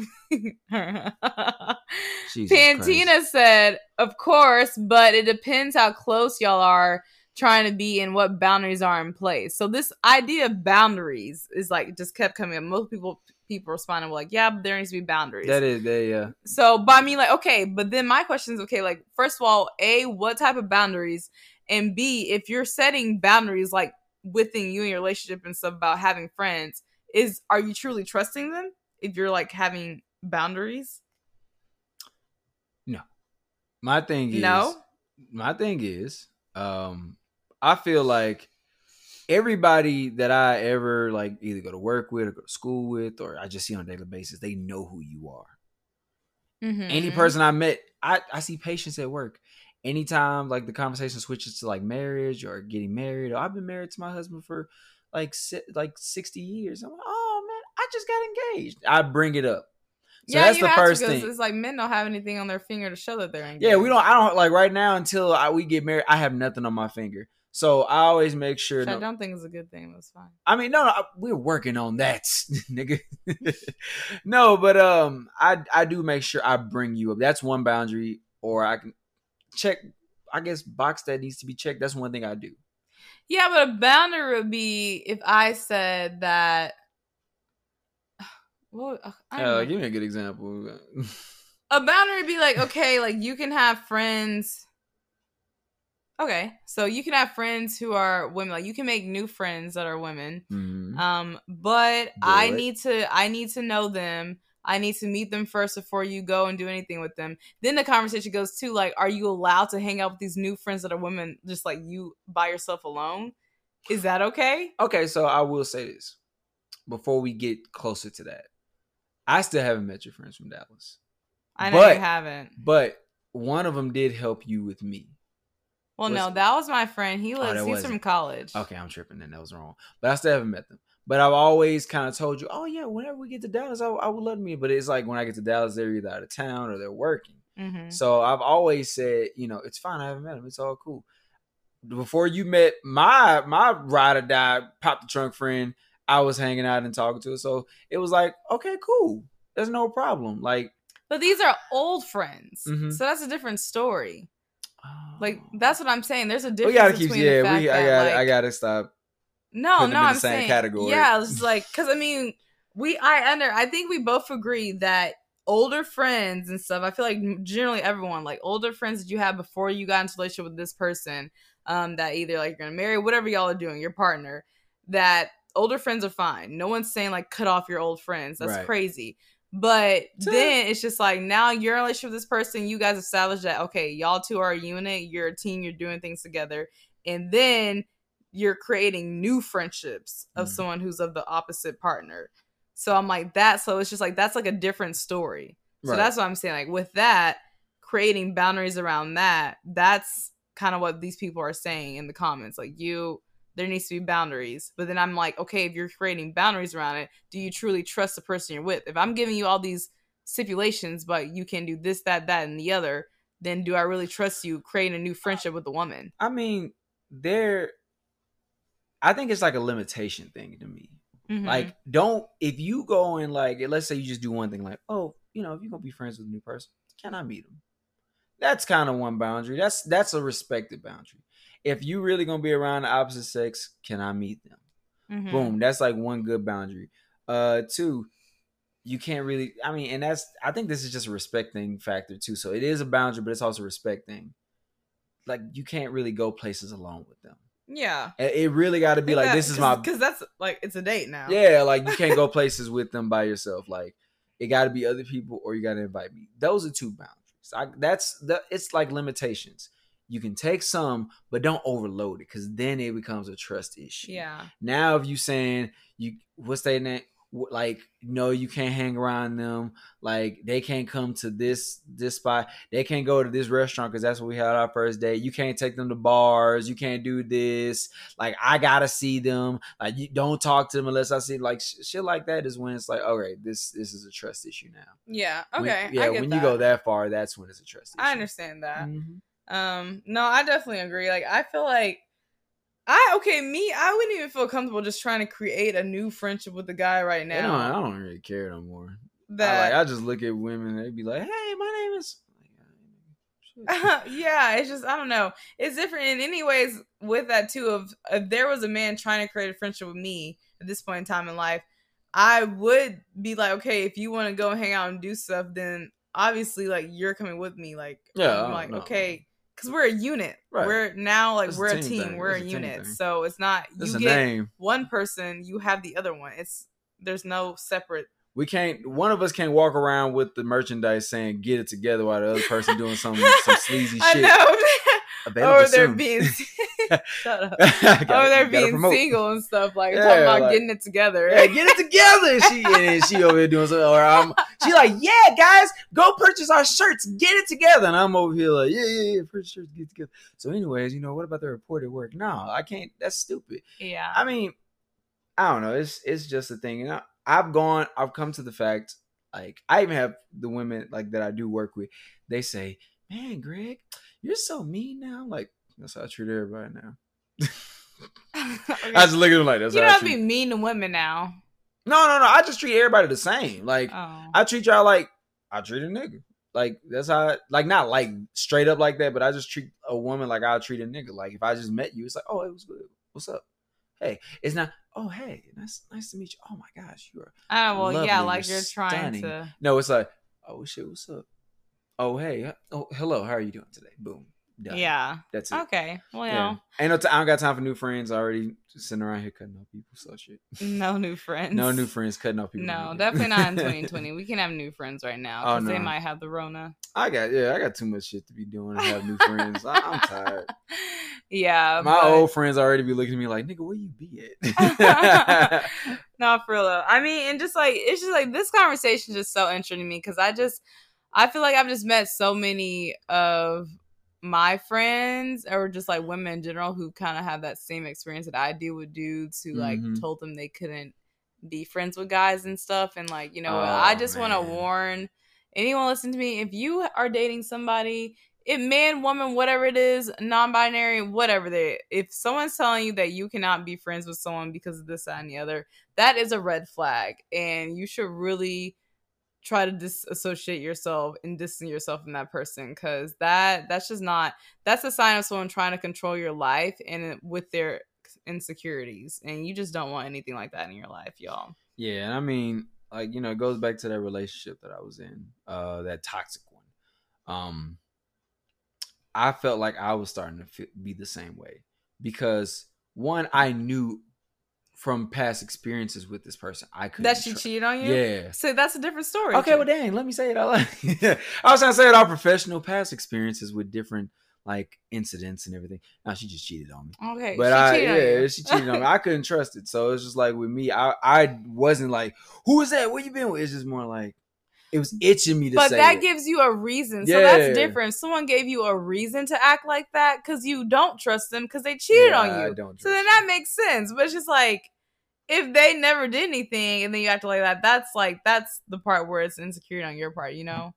Jesus Pantina Christ. said, of course, but it depends how close y'all are trying to be and what boundaries are in place. So this idea of boundaries is like just kept coming up. Most people people responding were like, yeah, but there needs to be boundaries. That is they uh So, but I mean, like, okay, but then my question is, okay, like, first of all, a, what type of boundaries, and b, if you're setting boundaries like within you and your relationship and stuff about having friends, is are you truly trusting them if you're like having boundaries? No. my thing is No? my thing is um I feel like everybody that I ever like either go to work with or go to school with or I just see on a daily basis, they know who you are. Mm-hmm. Any person I met, I, I see patients at work. Anytime like the conversation switches to like marriage or getting married, or I've been married to my husband for like si- like 60 years. I'm like, oh I just got engaged. I bring it up. So yeah, that's you the have first to, 'cause thing. It's like men don't have anything on their finger to show that they're engaged. Yeah, we don't. I don't like right now until I, we get married. I have nothing on my finger, so I always make sure. Which I don't think it's a good thing. That's fine. I mean, no, no, I- we're working on that, nigga. no, but um, I I do make sure I bring you up. That's one boundary, or I can check. I guess box that needs to be checked. That's one thing I do. Yeah, but a boundary would be if I said that. Well, uh, give me a good example. a boundary would be like okay like you can have friends. Okay so you can have friends who are women like you can make new friends that are women. Mhm. um but i need to i need to know them. I need to meet them first before you go and do anything with them. Then the conversation goes to like are you allowed to hang out with these new friends that are women just like you by yourself alone? Is that okay? Okay, so I will say this before we get closer to that. I still haven't met your friends from Dallas, i know But- you haven't but one of them did help you with me. well no that was my friend he lives that he's wasn't. from college Okay, I'm tripping. Then that was wrong. But I still haven't met them. But I've always kind of told you, oh yeah, whenever we get to Dallas, I, I would love to meet. But it's like when I get to Dallas, they're either out of town or they're working. hmm So I've always said, you know, it's fine. I haven't met them. It's all cool. Before you met my my ride or die, pop the trunk friend, I was hanging out and talking to her. So it was like, okay, cool. There's no problem. Like, But these are old friends, Mhm. so that's a different story. Like that's what I'm saying. There's a we difference gotta keep. between Yeah, we. I got. like, I gotta stop. no, no, I'm the same saying category. Yeah, it's like because I mean, we I under I think we both agree that older friends and stuff. I feel like generally everyone like older friends that you had before you got into a relationship with this person, um, that either like you're gonna marry, whatever y'all are doing, your partner, that older friends are fine. No one's saying like cut off your old friends. That's Right. crazy. But then it's just like now you're in a relationship with this person, you guys established that okay, y'all two are a unit, you're a team, you're doing things together, and then you're creating new friendships of Mhm. someone who's of the opposite partner. So I'm like that. So it's just like that's like a different story. So Right. that's what I'm saying. Like with that, creating boundaries around that, that's kind of what these people are saying in the comments. Like you, there needs to be boundaries. But then I'm like, okay, if you're creating boundaries around it, do you truly trust the person you're with? If I'm giving you all these stipulations, but you can do this, that, that, and the other, then do I really trust you creating a new friendship with a woman? I mean, there. I think it's like a limitation thing to me. Mhm. Like, don't if you go and like, let's say you just do one thing, like, oh, you know, if you're gonna be friends with a new person, can I meet them? That's kind of one boundary. That's that's a respected boundary. If you really gonna be around the opposite sex, can I meet them? Mhm. Boom. That's like one good boundary. Uh, two, you can't really. I mean, and that's. I think this is just a respect thing factor too. So it is a boundary, but it's also a respect thing. Like you can't really go places alone with them. yeah. It really got to be like this is my because that's like it's a date now. yeah, like you can't go places with them by yourself. Like it got to be other people, or you got to invite me. Those are two boundaries. I, that's the. It's like limitations. You can take some, but don't overload it, because then it becomes a trust issue. Yeah. Now, if you saying you, what's their name? like no you can't hang around them like they can't come to this this spot they can't go to this restaurant because that's what we had our first day. you can't take them to bars you can't do this like i gotta see them like you don't talk to them unless i see like sh- shit like that is when it's like okay this this is a trust issue now Yeah. When- Okay. yeah I get when that. you go that far that's when it's a trust issue I understand that. Mhm. Um, no, I definitely agree. Like, I feel like I okay, me, I wouldn't even feel comfortable just trying to create a new friendship with the guy right now. don't- i don't really care no more I, That like, I just look at women they'd be like hey my name is yeah, it's just I don't know. It's different in any ways with that too. Of if there was a man trying to create a friendship with me at this point in time in life, I would be like, okay, if you want to go hang out and do stuff, then obviously like you're coming with me. Like Yeah, I'm like no. okay, because we're a unit. Right. We're now like It's we're a team team. We're a It's a unit. So it's not That's you get name one person, you have the other one. It's there's no separate. we can't one of us can't walk around with the merchandise saying get it together while the other person doing some some sleazy I shit know. Available or they're soon. being shut up. Gotta- or they're being promote. single and stuff like Yeah, talking about like- getting it together. Yeah, get it together. She and she over here doing something. Or I'm she like, yeah, guys, go purchase our shirts. Get it together. And I'm over here like, yeah, yeah, yeah, purchase shirts, get it together. So, anyways, you know, what about the report at work? No, I can't. That's stupid. yeah. I mean, I don't know. It's it's just a thing. And I, I've gone. I've come to the fact. Like I even have the women like that I do work with. They say, "Man, Greg, you're so mean now." I'm like that's how I treat everybody now. Okay. I just look at them like that's you how don't I have to treat. be mean to women now. No, no, no. I just treat everybody the same. Like Oh. I treat y'all like I treat a nigga. Like that's how. I, like not like straight up like that, but I just treat a woman like I treat a nigga. Like if I just met you, it's like, oh, it was good. What's up? Hey, it's not. Oh, hey, nice, nice to meet you. Oh my gosh, you are. Oh well, yeah, like you're you're trying stunning. to. No, it's like, oh shit, what's up? Oh hey, oh hello, how are you doing today? Boom, done. Yeah. that's it. Okay. Well, Yeah. Ain't no. T- I don't got time for new friends. I already sitting around here cutting off people. So shit. no new friends. No new friends cutting off people. No, definitely not in 2020. We can have new friends right now Oh, because they might have the Rona. I got yeah. I got too much shit to be doing to have new friends. I, I'm tired. yeah. My but- old friends already be looking at me like, nigga, where you be at? no, for real. though. I mean, and just like it's just like this conversation is just so interesting to me because I just I feel like I've just met so many of my friends or just like women in general who kind of have that same experience that I do with dudes who like Mhm. told them they couldn't be friends with guys and stuff. And like you know Oh, I just want to warn anyone listen to me if you are dating somebody if man woman whatever it is non-binary whatever they if someone's telling you that you cannot be friends with someone because of this that, and the other that is a red flag. And you should really try to disassociate yourself and distance yourself from that person because that that's just not that's a sign of someone trying to control your life and with their insecurities and you just don't want anything like that in your life y'all yeah, and I mean, like you know, it goes back to that relationship that I was in, uh, that toxic one. Um, I felt like I was starting to fe- be the same way because one, I knew from past experiences with this person, I could that she cheated on you Yeah. so that's a different story Okay, well, dang, let me say it out loud. I was trying to say it all professional past experiences with different like incidents and everything. Now she just cheated on me. okay But she I, cheated on yeah, she cheated on me. I couldn't trust it. So it's just like with me, I, I wasn't like, who is that? Where you been with? It's just more like, it was itching me to but say that it. gives you a reason. So Yeah. that's different. If someone gave you a reason to act like that because you don't trust them because they cheated Yeah, on you. So then that makes sense. But it's just like if they never did anything and then you act like that, that's like that's the part where it's insecure on your part, you know.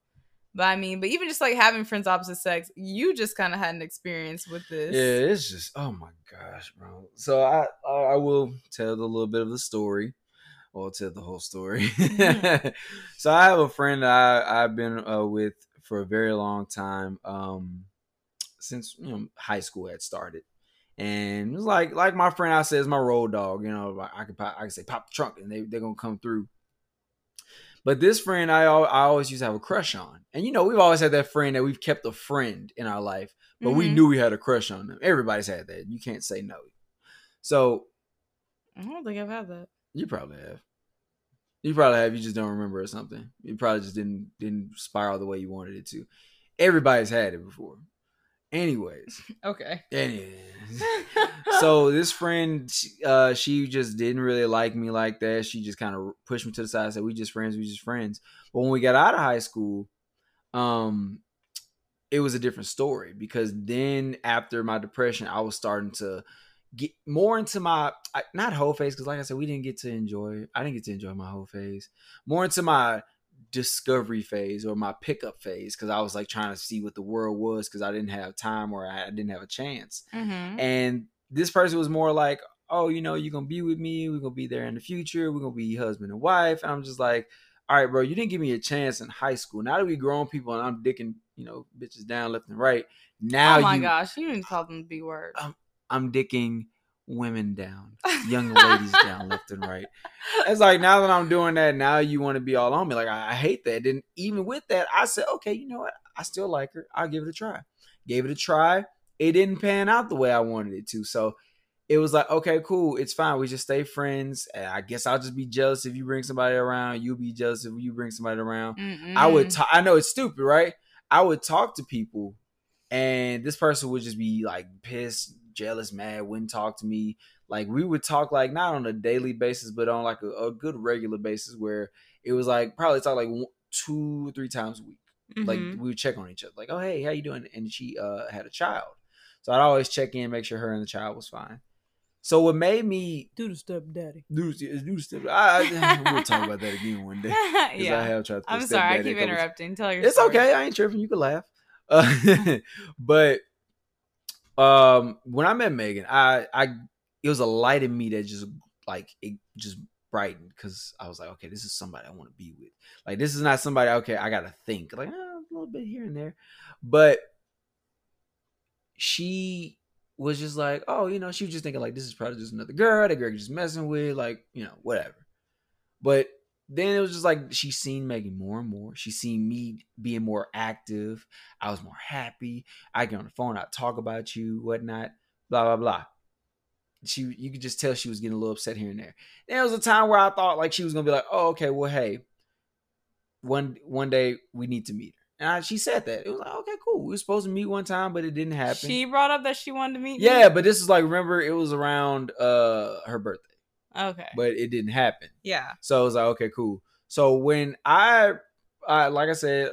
But I mean, but even just like having friends opposite sex, you just kind of had an experience with this. Yeah, it's just oh my gosh, bro. So I I will tell a little bit of the story. Well, tell the whole story. Mhm. so I have a friend that I I've been uh, with for a very long time, um, since you know high school had started, and it was like like my friend I said is my road dog. You know, like, I can pop, I could say pop the trunk and they they're gonna come through. But this friend I I always used to have a crush on, and you know we've always had that friend that we've kept a friend in our life but we Mhm. knew we had a crush on them. Everybody's had that. You can't say no. So I don't think I've had that. You probably have. You probably have. You just don't remember or something. You probably just didn't didn't spiral the way you wanted it to. Everybody's had it before. Anyways, Okay. anyways. so this friend she- uh she just didn't really like me like that she just kind of pushed me to the side said we just friends we just friends but when we got out of high school um it was a different story because then after my depression i was starting to get more into my not whole phase because like i said we didn't get to enjoy i didn't get to enjoy my whole phase more into my discovery phase or my pickup phase because i was like trying to see what the world was because i didn't have time or i didn't have a chance Mm-hmm. and this person was more like, oh, you know, you're gonna be with me, we're gonna be there in the future, we're gonna be husband and wife. And I'm just like, all right, bro, you didn't give me a chance in high school. Now that we grown people and I'm dicking, you know, bitches down left and right. Now oh my you, gosh, you didn't call them the B word. I'm dicking women down, young ladies down left and right. It's like now that I'm doing that, now you want to be all on me. Like I, I hate that. Then even with that, I said, okay, you know what? I still like her. I'll give it a try. Gave it a try. It didn't pan out the way I wanted it to. So it was like, okay, cool. It's fine. We just stay friends. And I guess I'll just be jealous if you bring somebody around. You'll be jealous if you bring somebody around. I would. Mm-mm. ta- I know it's stupid, right? I would talk to people, and this person would just be like pissed, jealous, mad, wouldn't talk to me. Like we would talk like not on a daily basis, but on like a, a good regular basis, where it was like probably talk like one, two, three times a week. Like Mhm. we would check on each other, like, oh hey, how you doing? And she uh had a child, so I'd always check in, make sure her and the child was fine. So what made me do the step daddy. do do step? I, I we'll talk about that again one day. 'cause I have tried to. I'm sorry, I stepdaddy keep interrupting. Tell your it's story. okay. I ain't tripping. You can laugh. Uh, but um, when I met Megan, I I it was a light in me that just like it just brightened because I was like, okay, this is somebody I want to be with. Like this is not somebody. Okay, I gotta think like oh, a little bit here and there, but she was just like, oh, you know, she was just thinking like this is probably just another girl that Greg just messing with, like you know, whatever. But then it was just like she seen Megan more and more. She seen me being more active. I was more happy. I get on the phone, I talk about you, whatnot, blah blah blah. She, you could just tell she was getting a little upset here and there. There was a time where I thought like she was gonna be like, oh okay, well hey, one one day we need to meet her. And I, she said that it was like okay, cool. We were supposed to meet one time, but it didn't happen. She brought up that she wanted to meet me? yeah, but this is like remember it was around uh her birthday, Okay. but it didn't happen. yeah. So I was like, okay, cool. So when I, I like I said,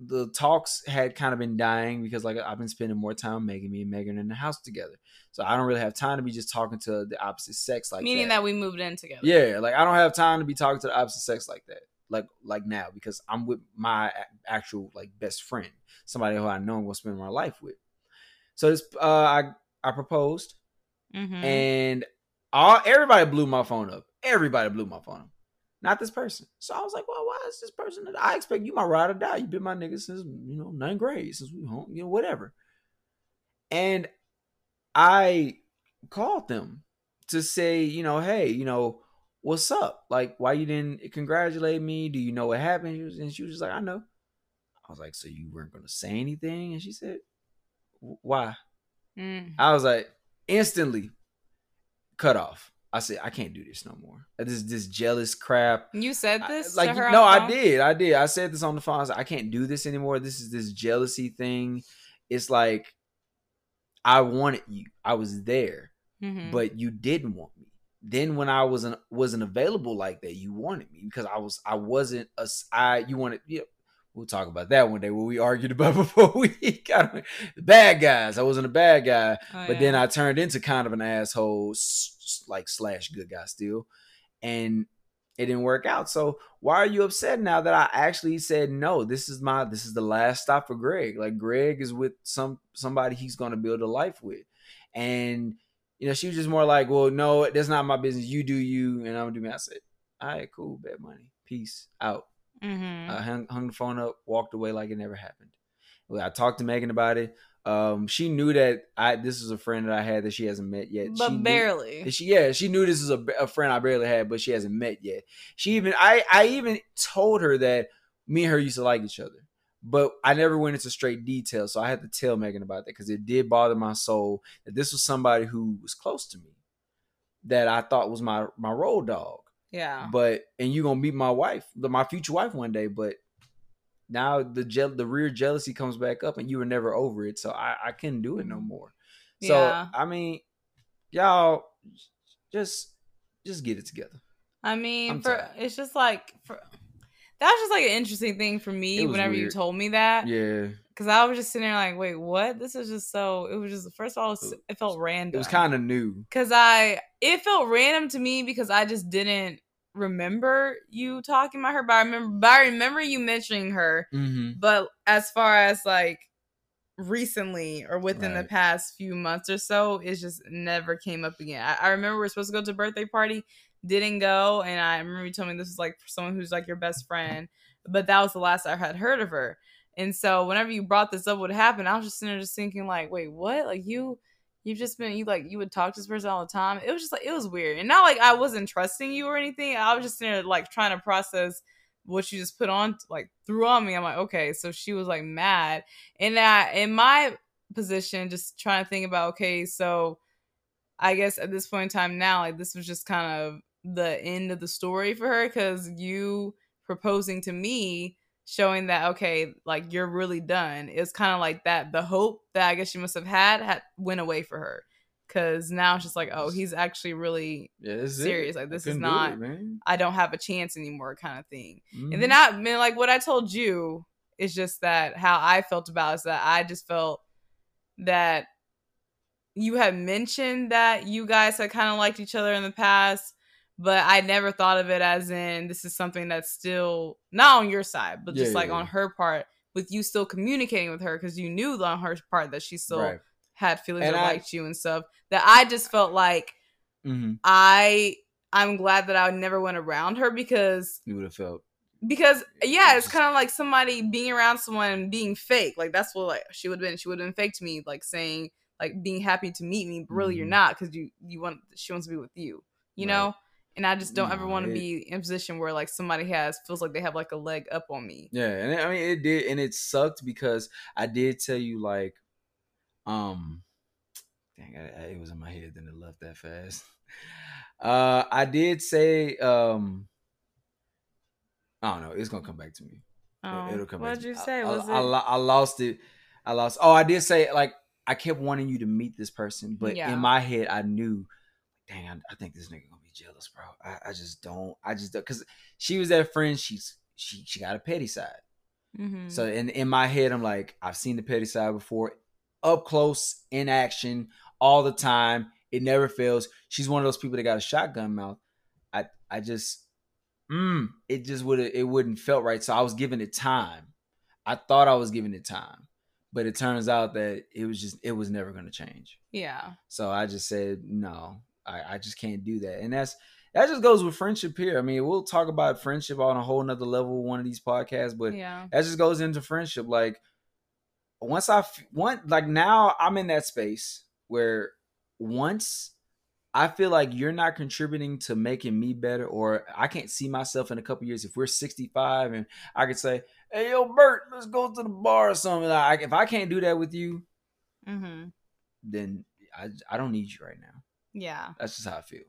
the talks had kind of been dying because like I've been spending more time Megan, me and Megan in the house together. So I don't really have time to be just talking to the opposite sex like Meaning that. that we moved in together. Yeah, like I don't have time to be talking to the opposite sex like that. Like like now because I'm with my actual like best friend, somebody who I know I'm gonna spend my life with. So this uh I I proposed Mm-hmm. and all everybody blew my phone up. Everybody blew my phone up. Not this person. So I was like, well, why is this person that I expect you my ride or die? You've been my nigga since you know ninth grade, since we home, you know, whatever. And I called them to say, you know, hey, you know, what's up? Like, why you didn't congratulate me? Do you know what happened? And she was just like, I know. I was like, so you weren't gonna say anything? And she said, why? Mm. I was like, instantly cut off. I said, I can't do this no more. This this jealous crap. You said I- this? like to her no, I did, I did. I said this on the phone. I like, I can't do this anymore. This is this jealousy thing. It's like I wanted you. I was there, Mhm. but you didn't want me. Then when I wasn't wasn't available like that, you wanted me because I was I wasn't a I you wanted you know, we'll talk about that one day what we argued about before we got the bad guys. I wasn't a bad guy, Oh, but then. I turned into kind of an asshole, like slash good guy still, and it didn't work out. So why are you upset now that I actually said no? This is my this is the last stop for Greg. Like Greg is with some somebody he's going to build a life with, and you know she was just more like, well, no, that's not my business. You do you, and I'm gonna do me. I said, all right, cool, bad money, peace out. Mhm. I hung, hung the phone up, walked away like it never happened. I talked to Megan about it. Um, she knew that I this is a friend that I had that she hasn't met yet. but she knew- barely. she yeah, she knew this is a, a friend I barely had, but she hasn't met yet. She even I I even told her that me and her used to like each other, but I never went into straight detail. So I had to tell Megan about that because it did bother my soul that this was somebody who was close to me, that I thought was my my road dog. Yeah. But and you gonna meet my wife, my future wife one day, but now the jeal the rear jealousy comes back up, and you were never over it. So I I couldn't do it no Mhm. more. So Yeah. I mean, y'all just just get it together. I mean, for it's just like for that was just like an interesting thing for me whenever you told me that. Yeah, Because I was just sitting there like, wait, what? This is just so. It was just first of all, it felt random. it was kind of new. because I it felt random to me because I just didn't remember you talking about her. But I remember, but I remember you mentioning her. Mm-hmm. But as far as like recently or within the past few months or so, it just never came up again. I, I remember we are supposed to go to a birthday party, didn't go, and I remember you told me this was like someone who's like your best friend, but that was the last I had heard of her. And so whenever you brought this up, what happened? I was just sitting there just thinking like, wait, what? Like you. You've just been you like you would talk to this person all the time. It was just like it was weird, and not like I wasn't trusting you or anything. I was just there like trying to process what you just put on like threw on me. I'm like, okay, so she was like mad. And I in my position, just trying to think about, okay, so I guess at this point in time now, like this was just kind of the end of the story for her because you proposing to me showing that okay like you're really done it's kind of like that the hope that i guess she must have had had went away for her because now it's just like oh he's actually really Yeah, is it. Serious, like, this is do it, i don't have a chance anymore kind of thing and then Mhm. I mean, like what I told you is just that how I felt about it is that I just felt that you had mentioned that you guys had kind of liked each other in the past, but I never thought of it as in this is something that's still not on your side, but just Yeah, like yeah, on her part with you still communicating with her because you knew on her part that she still right. had feelings And or I- liked you and stuff. That I just felt like Mm-hmm. I I'm glad that I never went around her because You would have felt. because yeah, it's kind of like somebody being around someone and being fake. Like that's what like she would have been. She would have been fake to me, like saying like being happy to meet me, but really you're Mhm. not because you you want she wants to be with you, you Right. know. And I just don't ever want to be in a position where like somebody has feels like they have like a leg up on me. Yeah, and it- I mean it did, and it sucked because I did tell you like, um, dang, I, I- it was in my head, then it left that fast. Uh, I did say, um, I don't know, it's gonna come back to me. It- Oh, It'll come. what back did to you say? I, Was I, it? I lost it. I lost. Oh, I did say like I kept wanting you to meet this person, but Yeah. in my head I knew, dang, I, I think this nigga gonna be jealous, bro. I, I just don't. I just don't because she was that friend. She's she she got a petty side. Mhm. So in in my head, I'm like, I've seen the petty side before, up close in action all the time. It never fails. She's one of those people that got a shotgun mouth. I I just, mm, it just would it wouldn't felt right. So I was giving it time. I thought I was giving it time, but it turns out that it was just it was never going to change. yeah, So I just said no. I, I just can't do that, and that's that just goes with friendship here. I mean, we'll talk about friendship on a whole nother level one of these podcasts, but yeah, that just goes into friendship. Like once I want, like now I'm in that space where once I feel like you're not contributing to making me better, or I can't see myself in a couple years. If we're 65 and I could say, "Hey, yo, Bert, let's go to the bar or something," like if I can't do that with you, hmm then I I don't need you right now. Yeah. That's just how I feel.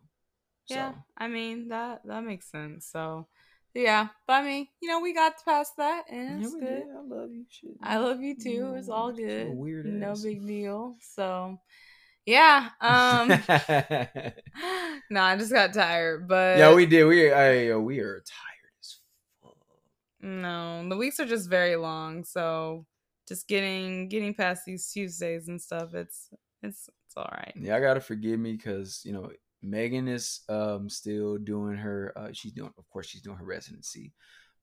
Yeah, So, I mean that that makes sense. So, yeah, but I mean, you know, we got past that, and it's we good. did. I love you. Shit. I love you too. It's all Mm, good. weird no ass. big deal. So, yeah. Um, no, I just got tired, but yeah, we did. We yo, we are tired as fuck. no, the weeks are just very long. So, just getting getting past these Tuesdays and stuff. It's it's it's all right. Yeah, I gotta forgive me because you know Megan is um still doing her. Uh, she's doing, of course, she's doing her residency,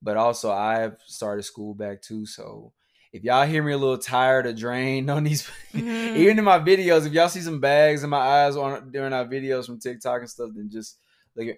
but also I've started school back too. So if y'all hear me a little tired or drained on these, Mhm. even in my videos, if y'all see some bags in my eyes on during our videos from TikTok and stuff, then just like,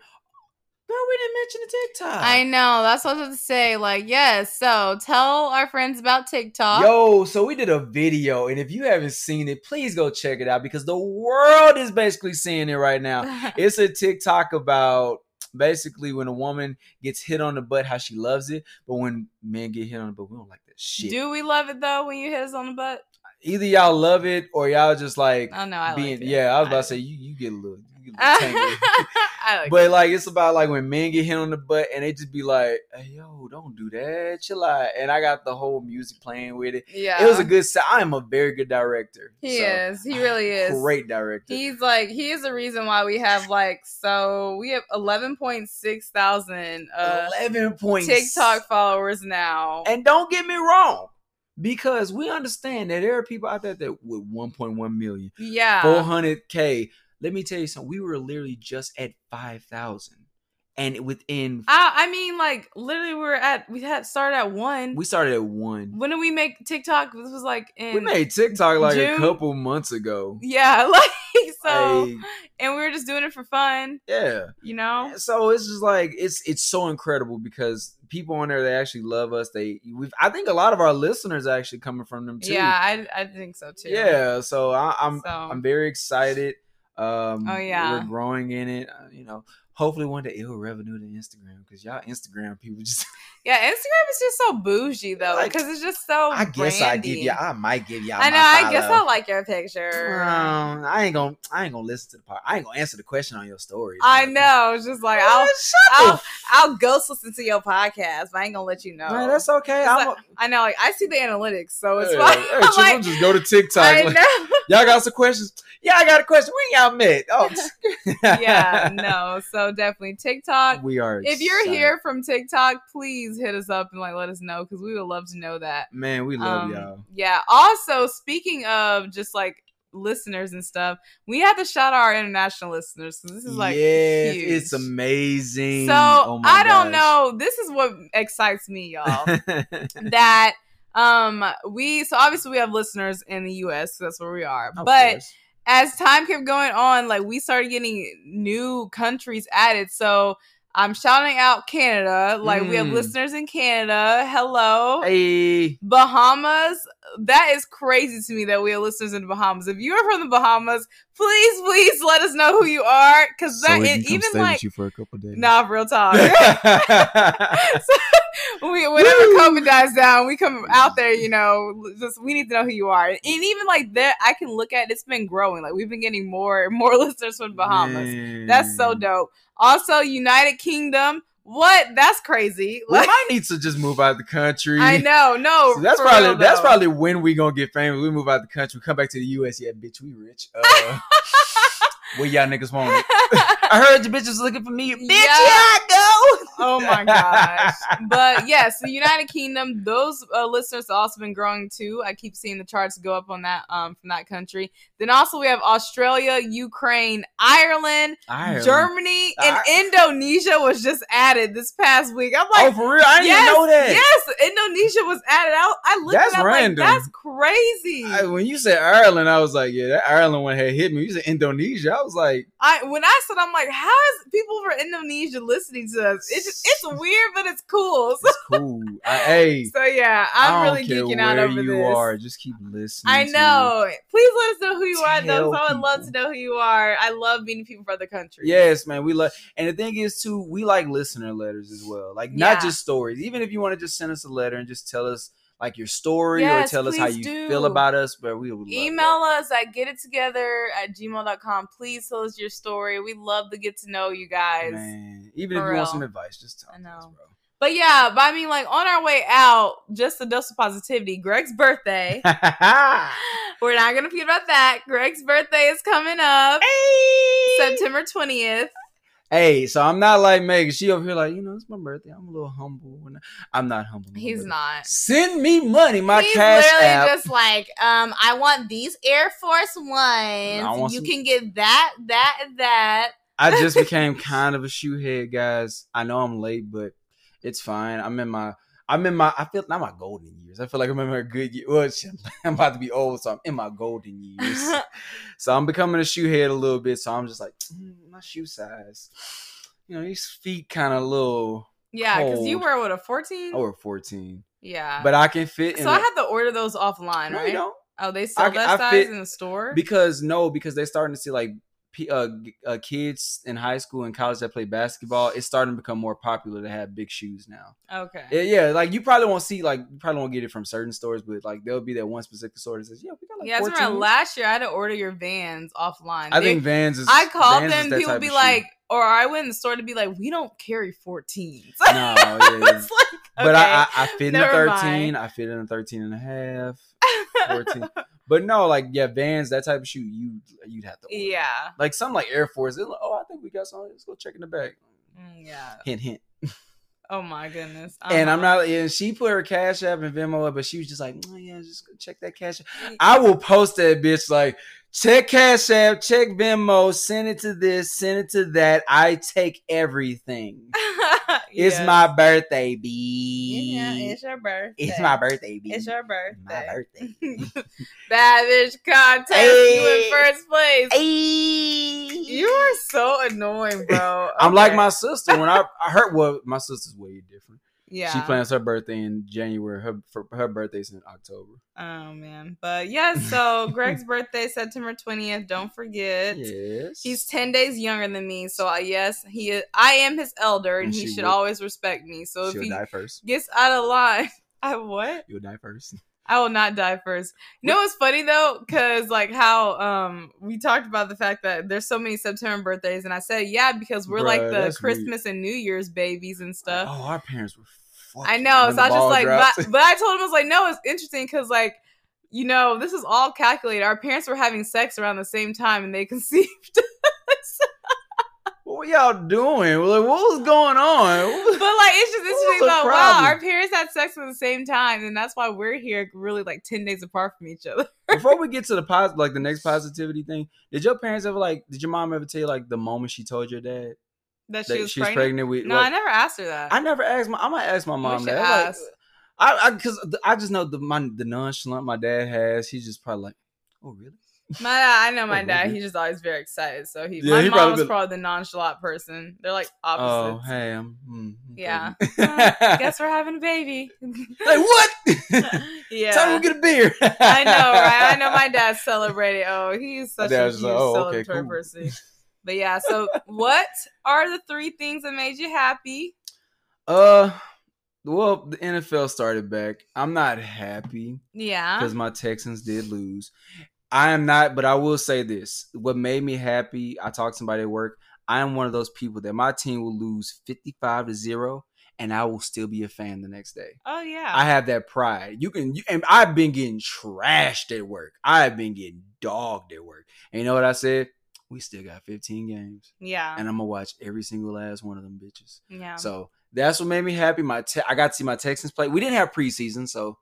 girl, we didn't mention the TikTok. I know. That's what I was about to say. Like, yes. So tell our friends about TikTok. Yo, so we did a video, and if you haven't seen it, please go check it out because the world is basically seeing it right now. It's a TikTok about basically when a woman gets hit on the butt, how she loves it, but when men get hit on the butt, we don't like that shit. Do we love it though when you hit us on the butt? Either y'all love it or y'all just like Oh no, I being. like it. Yeah, I was about I to say you, you get a little, you get a little tingly. I like But like it's about like when men get hit on the butt and they just be like, "Hey yo, don't do that, chill out." And I got the whole music playing with it. yeah. It was a good. Set. I am a very good director. He so, is. He really is. Great director. He's like he is the reason why we have like so we have eleven point six thousand uh Eleven point TikTok followers now. And don't get me wrong, because we understand that there are people out there that with 1.1 million, yeah. 400k. Let me tell you something. We were literally just at 5,000, and within I, I mean like literally we we're at we had started at one. we started at one. when did we make TikTok? This was like in We made TikTok like June? a couple months ago. Yeah, like so Hey, and we were just doing it for fun, yeah. you know? So it's just like it's it's so incredible because people on there they actually love us. They we have I think a lot of our listeners are actually coming from them too. Yeah, I I think so too. Yeah, so I, I'm So- I'm very excited. Um, Oh, yeah. we're growing in it. Uh, you know, hopefully one day it'll revenue to Instagram because y'all Instagram people just. Yeah, Instagram is just so bougie though, Like, because it's just so. I guess I give brandy. you. I might give y'all. I know. I guess. I like your picture. Um, I ain't gonna. I ain't gonna listen to the part. I ain't gonna answer the question on your story. I know. It's just like I'll, shut I'll, the I'll ghost listen to your podcast, but I ain't gonna let you know. Man, that's okay. Like- a, I know. Like I see the analytics, so it's Hey, fine. hey, like, just go to TikTok. I Like, know. y'all got some questions? Yeah, I got a question. We ain't y'all met. Oh, yeah, no. So definitely TikTok. We are. If you're excited. here from TikTok, please hit us up and like let us know because we would love to know that. man, we love Um, y'all. Yeah. Also, speaking of just like listeners and stuff, we have to shout out our international listeners because this is like yes, huge. it's amazing. So Oh I don't gosh. know. This is what excites me, y'all. that um we so obviously we have listeners in the US, so that's where we are. Of but course. As time kept going on, like we started getting new countries added. So I'm shouting out Canada. Like we have Mm. listeners in Canada. Hello. hey, Bahamas. That is crazy to me that we have listeners in the Bahamas. If you are from the Bahamas, please, please let us know who you are. Cause that it, even like you for a couple days. nah, real talk. we, whenever Woo! COVID dies down, we come out there, you know, just we need to know who you are. And even like that, I can look at it's been growing. Like we've been getting more and more listeners from the Bahamas. That's so dope. Also, United Kingdom. What? That's crazy. We Like, might need to just move out the country. I know. No, So that's probably real, that's probably when we gonna get famous. We move out the country, We come back to the U.S. Yeah, bitch, we rich. Uh, where y'all niggas want it? I heard the bitches looking for me. Bitch, Yeah. here I go. Oh my gosh. But yes, the United Kingdom, those uh, listeners have also been growing too. I keep seeing the charts go up on that um from that country. Then also we have Australia, Ukraine, Ireland, Ireland. Germany, and I- Indonesia was just added this past week. I'm like, Oh, for real? I didn't yes, even know that. yes, Indonesia was added. I, I looked That's at that random. like that's crazy. I, when you said Ireland, I was like, yeah, that Ireland one had hit me. You said Indonesia. Was like, I when I said I'm like, how is people from Indonesia listening to us? It's just, it's weird, but it's cool. So, it's cool. I, hey, so yeah, I'm really geeking out over you this. are. Just keep listening. I know. Please let us know who you are, though. So I would love to know who you are. I love meeting people from other countries. Yes, man. We love, and the thing is too, we like listener letters as well. Like Yeah. not just stories. Even if you want to just send us a letter and just tell us like your story Yes, or tell us how you do. feel about us, but we would love Email us at getittogether at gmail.com. Please tell us your story. We love to get to know you guys. Man, even For if you want some advice, just tell I us, bro. But yeah, but I mean, like on our way out, just a dose of positivity. Greg's birthday. We're not gonna forget about that. Greg's birthday is coming up September 20th. Hey, so I'm not like Megan. She over here like, you know, it's my birthday. I'm a little humble. I'm not humble. He's more. not. Send me money. My He's cash literally app. just like, um, I want these Air Force Ones. You some- can get that, that, and that. I just became kind of a shoehead, guys. I know I'm late, but it's fine. I'm in my I'm in my I feel not my golden years. I feel like I'm in my good year. Well, I'm about to be old, so I'm in my golden years. so I'm becoming a shoehead a little bit. So I'm just like mm, my shoe size. You know, these feet kind of little Yeah, because you were what a 14? I over 14, yeah. but I can fit. in so I had to order those offline, no, right? Oh, they sell I- that I size fit- in the store. because no, because they're starting to see like uh, uh, kids in high school and college that play basketball, it's starting to become more popular to have big shoes now. Okay. Yeah, yeah, like you probably won't see like you probably won't get it from certain stores, but like there'll be that one specific store that says, "Yeah, we got like yeah, I 14. remember last year I had to order your Vans offline. I They- think Vans is. I called Vans them. People be of shoe. like, or I went in the store to be like, we don't carry 14s. "No, yeah, yeah." it's like, But I, I, I fit in a 13. mind. I fit in a 13 and a half. 14. But no, like yeah, Vans, that type of shoe, you you'd have to. Order. yeah. Like some like Air Force. like, oh, I think we got some. Let's go check in the bag. Mm, Yeah. Hint, hint. Oh my goodness. And I'm Uh-huh. not. And she put her cash app and Venmo up, but she was just like, oh yeah, just go check that cash. App. I will post that bitch like check cash app, check Venmo, send it to this, send it to that. I take everything. It's my birthday, B. Yeah, it's your birthday. It's my birthday, B. It's your birthday. My birthday. bitch contest. You in first place. Hey. You are so annoying, bro. I'm like my sister. When I, I heard, well, my sister's way different. Yeah. She plans her birthday in January. Her for, her birthday's in October. Oh man, but yeah. So Greg's birthday, September twentieth. Don't forget. Yes. He's ten days younger than me, so uh, yes, he. Is, I am his elder, and, And he should will- always respect me. So if he die first. gets out of line, I what? You'll die first. I will not die first. You know what's funny though? Cause like how um we talked about the fact that there's so many September birthdays, and I said yeah because we're like the that's weird. Christmas and New Year's babies and stuff. Oh, our parents were. I know. So I was just like, but, but I told him I was like, no, it's interesting because like, you know, this is all calculated. Our parents were having sex around the same time, and they conceived. What were y'all doing? Like, what was going on? but like, it's just interesting about wow, our parents had sex at the same time, and that's why we're here, really like ten days apart from each other. Before we get to the pos- like the next positivity thing, did your parents ever like? Did your mom ever tell you like the moment she told your dad That that she was she's pregnant. pregnant, with? No, like- I never asked her that. I never asked my. I might ask my mom that. Like. I, I, because I just know the my the nonchalant my dad has. He's just probably like, oh really? My dad, I know my Oh, dad. really? He's just always very excited. So he, Yeah, my he mom probably was been- probably the nonchalant person. They're like Oh, opposites. hey, I'm. hmm, I'm Yeah. pregnant. Guess we're having a baby. like what? yeah. Time to get a beer. I know, right? I know my dad celebrated. Oh, he's such a huge like, oh, okay, celebratory cool. person. But yeah, so what are the three things that made you happy? Uh, well, the NFL started back. I'm not happy Yeah. because my Texans did lose. I am not, but I will say this: what made me happy, I talked to somebody at work. I am one of those people that my team will lose 55 to zero, and I will still be a fan the next day. Oh yeah. I have that pride. You can, you, and I've been getting trashed at work. I've been getting dogged at work. And you know what I said? We still got 15 games, yeah. and I'm gonna watch every single last one of them bitches. yeah. So that's what made me happy. My te- I got to see my Texans play. We didn't have preseason, so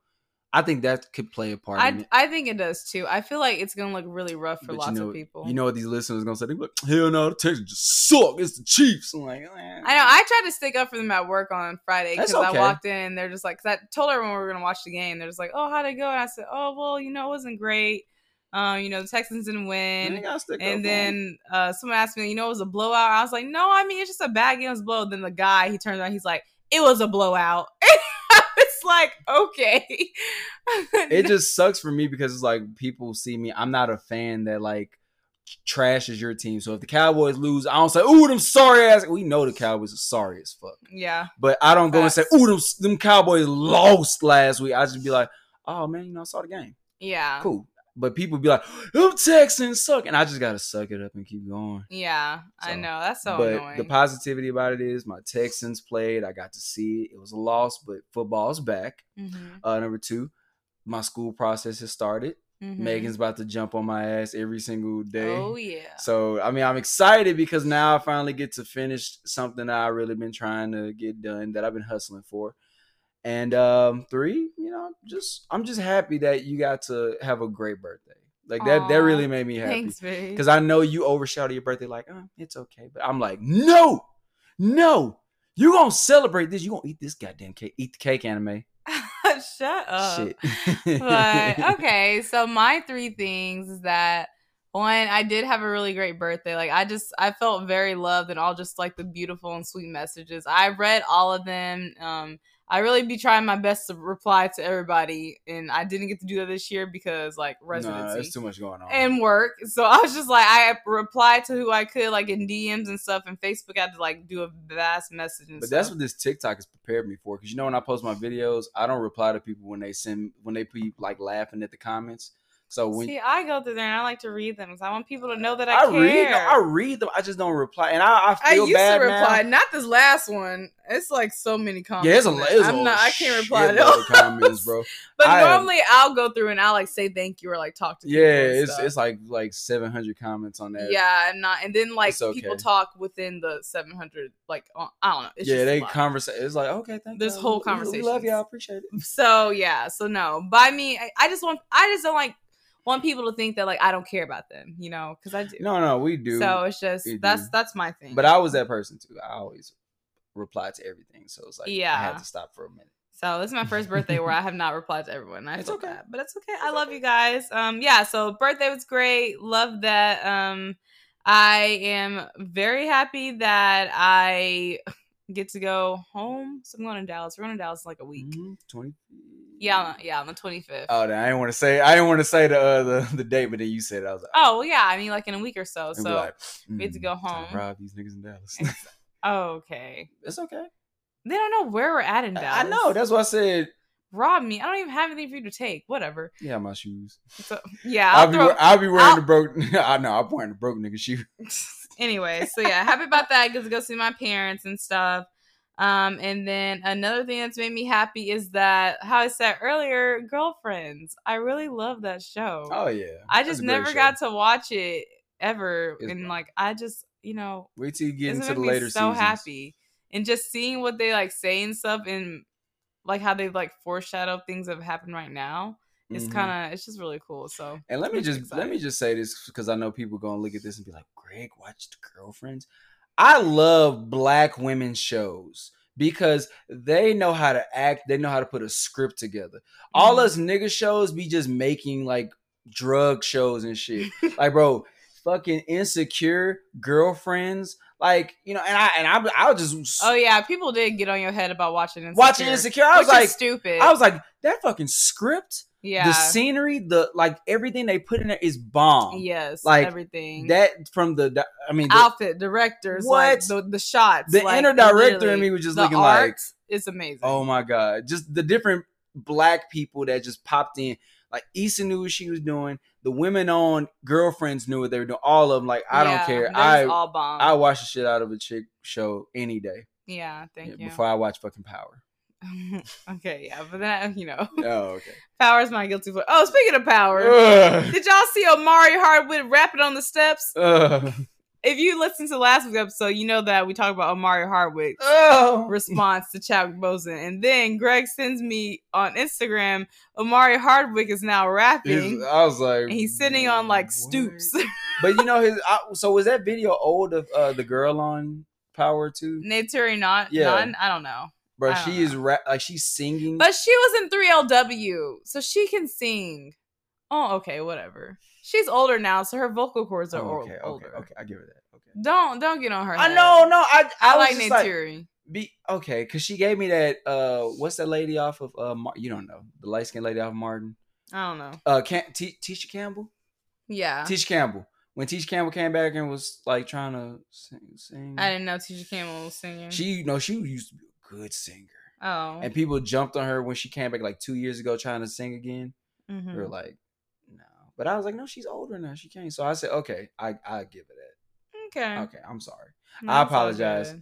I think that could play a part in I, it. I think it does too. I feel like it's gonna look really rough for But lots you know, of people. You know what these listeners gonna say? They be like, "Hell no, the Texans just suck. It's the Chiefs." I'm like, eh. I know. I tried to stick up for them at work on Friday because okay. I walked in and they're just like, because I told everyone we were gonna watch the game. They're just like, "Oh, how'd it go?" And I said, "Oh, well, you know, it wasn't great. Um, you know, the Texans didn't win." gotta stick up for And then uh, someone asked me, you know, it was a blowout. I was like, no, I mean, it's just a bad game. It was a blowout. Then the guy, he turns around, he's like, it was a blowout. like, okay. it just sucks for me because it's like people see me. I'm not a fan that like trashes your team. So if the Cowboys lose, I don't say, "Ooh, them sorry ass." We know the Cowboys are sorry as fuck, yeah. but I don't go and say. "Ooh, them, them Cowboys lost last week." I just be like, "Oh man, you know, I saw the game. Yeah. Cool." But people be like, "Them Texans suck," and I just gotta suck it up and keep going. Yeah. I know. That's so but annoying. the positivity about it is my Texans played. I got to see it. It was a loss, but football's back. Mhm, Uh, number two, my school process has started. mhm. Megan's about to jump on my ass every single day. Oh, yeah. So I mean, I'm excited because now I finally get to finish something that I really been trying to get done that I've been hustling for. And um, three, you know, just I'm just happy that you got to have a great birthday. Like that, that really made me happy Thanks, babe. because I know you overshadowed your birthday. Like, oh, it's okay, but I'm like, no, no, you gonna celebrate this. You gonna eat this goddamn cake. Eat the cake, Anna Mae. Shut up. Shit. but okay, so my three things is that one, I did have a really great birthday. Like I just I felt very loved and all just like the beautiful and sweet messages. I read all of them. Um I really be trying my best to reply to everybody, and I didn't get to do that this year because like Nah, residency there's too much going on. and work. So I was just like, I replied to who I could, like in DMs and stuff, and Facebook I had to like do a vast message. And But stuff. that's what this TikTok has prepared me for. Because you know, when I post my videos, I don't reply to people when they send when they be like laughing at the comments. So when See, I go through there and I like to read them because I want people to know that I, I, care. read, them, I read them. I just don't reply, and I, I I feel used to reply, now. not this last one. It's like so many comments. Yeah, it's a, it's I'm not. I can't reply to those. comments, bro. But I- normally I'll go through and I'll like say thank you or like talk to people. Yeah, it's stuff. it's like like seven hundred comments on that. yeah, and not and then like okay. people talk within the 700. Like uh, I don't know. It's yeah, just they converse. It's like okay, thank you. whole conversation. we- We love y'all. Appreciate it. So yeah, so no. By me, I, I just want I just don't like want people to think that like I don't care about them, you know, because I do. No, no, we do. So it's just We that's do. that's my thing. but I was that person too. I always reply to everything, so it's like yeah, I had to stop for a minute. So this is my first birthday where I have not replied to everyone. I It's okay. bad, but it's okay. I love you guys. Um, yeah. So birthday was great. Love that. Um, I am very happy that I get to go home. So I'm going to Dallas. We're going to Dallas in like a week. Mhm, Twenty. Yeah, on the- yeah, on the 25th. Oh, I didn't want to say. I didn't want to say the uh, the the date, but then you said it. I was like, oh well, yeah. I mean, like in a week or so. So like, we get to "Mm, go to home." Rob these niggas in Dallas. okay. it's okay. They don't know where we're at in I- Dallas. I know. That's why I said. rob me. I don't even have anything for you to take. Whatever. Yeah, my shoes. So yeah, I'll, I'll be throw- I'll be wearing I'll- the broke. I know. I'm wearing the broke nigga shoe. anyway, so yeah, happy about that. I get to go see my parents and stuff. Um, and then another thing that's made me happy is that how I said earlier, girlfriends. I really love that show. Oh yeah. I just never show. got to watch it ever, It's and fun. like I just you know Wait till you get into the later so seasons. happy, and just seeing what they like say and stuff, and like how they like foreshadow things that have happened right now. It's Mhm. kind of it's just really cool. So And let me just let me just say this because I know people gonna look at this and be like, "Greg watched Girlfriends." I love black women shows because they know how to act. They know how to put a script together. All Mhm. us nigga shows be just making like drug shows and shit. like, bro, fucking insecure girlfriends. Like, you know, and I and I, I was just Oh yeah, people did get on your head about watching Insecure, watching insecure. I was like, stupid. I was like, that fucking script, yeah, the scenery, the like everything they put in there is bomb. yes, like, everything. That from the, I mean, the, outfit, directors, like What? the the shots. the like, inner director in me was just looking art like, it's amazing. oh my god, just the different black people that just popped in. Like Issa knew what she was doing. The women on girlfriends knew what they were doing. All of them, like I don't care. I all bomb. I watch the shit out of a chick show any day yeah, thank Yeah, you. before I watch fucking Power. okay, yeah, but then you know, Oh, okay. Power's my guilty pleasure. Oh, speaking of Power, Ugh. did y'all see Omari Hardwick rapping on the steps? Ugh. If you listened to last week's episode, you know that we talked about Omari Hardwick. Oh. response to Chadwick Boseman. And then Greg sends me on Instagram, Omari Hardwick is now rapping. He's- I was like, and he's sitting on like what? stoops. But you know his. I, so was that video old of uh, the girl on Power too? Naturi not Yeah. none. I don't know. Bro, she is rap like she's singing. But she was in 3LW, so she can sing. Oh, okay, whatever. She's older now, so her vocal cords are Oh, okay, okay, older. okay, I give her that. Okay. Don't don't get on her. I know, no, I I, I, was like just like, be okay because she gave me that. Uh, what's that lady off of? Uh, Mar- you don't know the light skinned lady off of Martin. I don't know. Uh, Cam- T- Tisha Campbell. Yeah, Tisha Campbell. When Tisha Campbell came back and was like trying to sing, sing I didn't know Tisha Campbell was singing. she you know she used to be good singer. oh, And people jumped on her when she came back like two years ago trying to sing again. mhm. We were like, no. But I was like, no, she's older now. She can't. So I said, okay, I I give it that. Okay, Okay, I'm sorry. No, I apologize.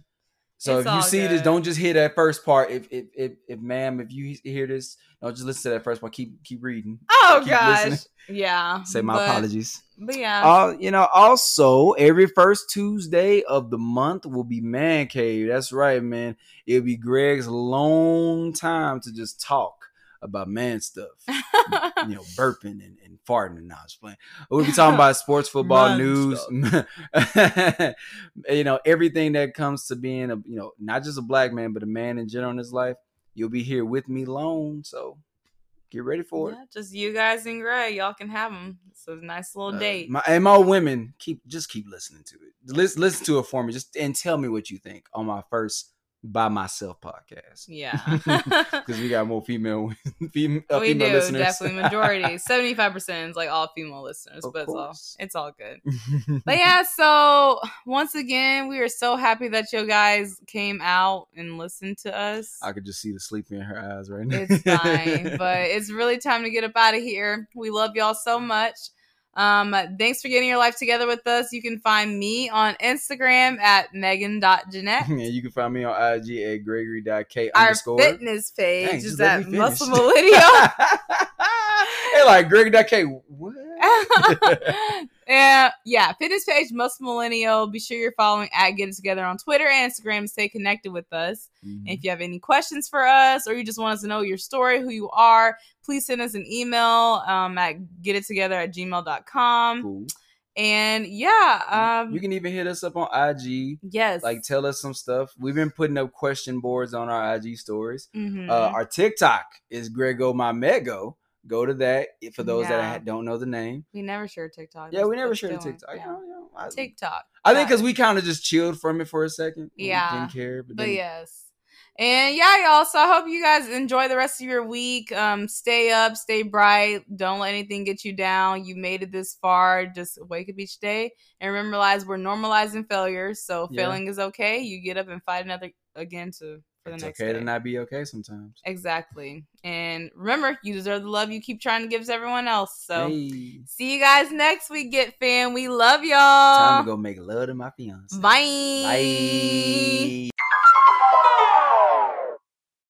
Good. So It's if you see this, don't just hear that first part. If if if, if ma'am, if you hear this, don't just listen to that first part. Keep keep reading. Oh Keep gosh, listening. yeah. Say my but, apologies. But yeah, Uh, you know, also every first Tuesday of the month will be Man Cave. That's right, man. It'll be Greg's long time to just talk about man stuff. you know, burping and, and farting and not just playing. We'll be talking about sports, football, news, you know, everything that comes to being a you know, not just a black man, but a man in general in his life. You'll be here with me alone, so get ready for it. just you guys and Gray, y'all can have them. So it's a nice little Uh, date. my, and my women keep just keep listening to it. Listen, listen to it for me, just and tell me what you think on my first by myself podcast. Yeah. Because we got more female, female, uh, we female do listeners. definitely majority. Seventy five percent is like all female listeners, Of but it's all it's all good. But yeah, so once again, we are so happy that you guys came out and listened to us. I could just see the sleep in her eyes right now. It's fine, but it's really time to get up out of here. We love y'all so much. Um, thanks for getting your life together with us. You can find me on Instagram at megan.jeanette. yeah, you can find me on IG at gregory.k Our underscore. fitness page Dang, is at. Muscle Millennial. hey, like Gregory.k. What? and yeah, fitness page Muscle Millennial. Be sure you're following at Get It Together on Twitter and Instagram stay connected with us. Mhm. If you have any questions for us or you just want us to know your story, who you are, please send us an email um, at getittogether at gmail.com. Cool. And yeah, um, you can even hit us up on IG. yes. Like, tell us some stuff. We've been putting up question boards on our IG stories. Mhm. Uh, our TikTok is Grego My Mego. Go to that for those that Yeah. ha- don't know the name. we never share TikTok. Yeah, we never shared doing- TikTok. yeah. You know, I, TikTok. I think because we kind of just chilled from it for a second. We Yeah. didn't care. But, But then, yes. And yeah, y'all. So I hope you guys enjoy the rest of your week. Um, stay up, stay bright. Don't let anything get you down. You made it this far. Just wake up each day and remember, guys, we're normalizing failures. So Yeah. failing is okay. You get up and fight another again to for the it's next okay day. to not be okay sometimes. exactly. And remember, you deserve the love you keep trying to give to everyone else. So hey, see you guys next week, Get Fam. We love y'all. time to go make love to my fiance. Bye. Bye.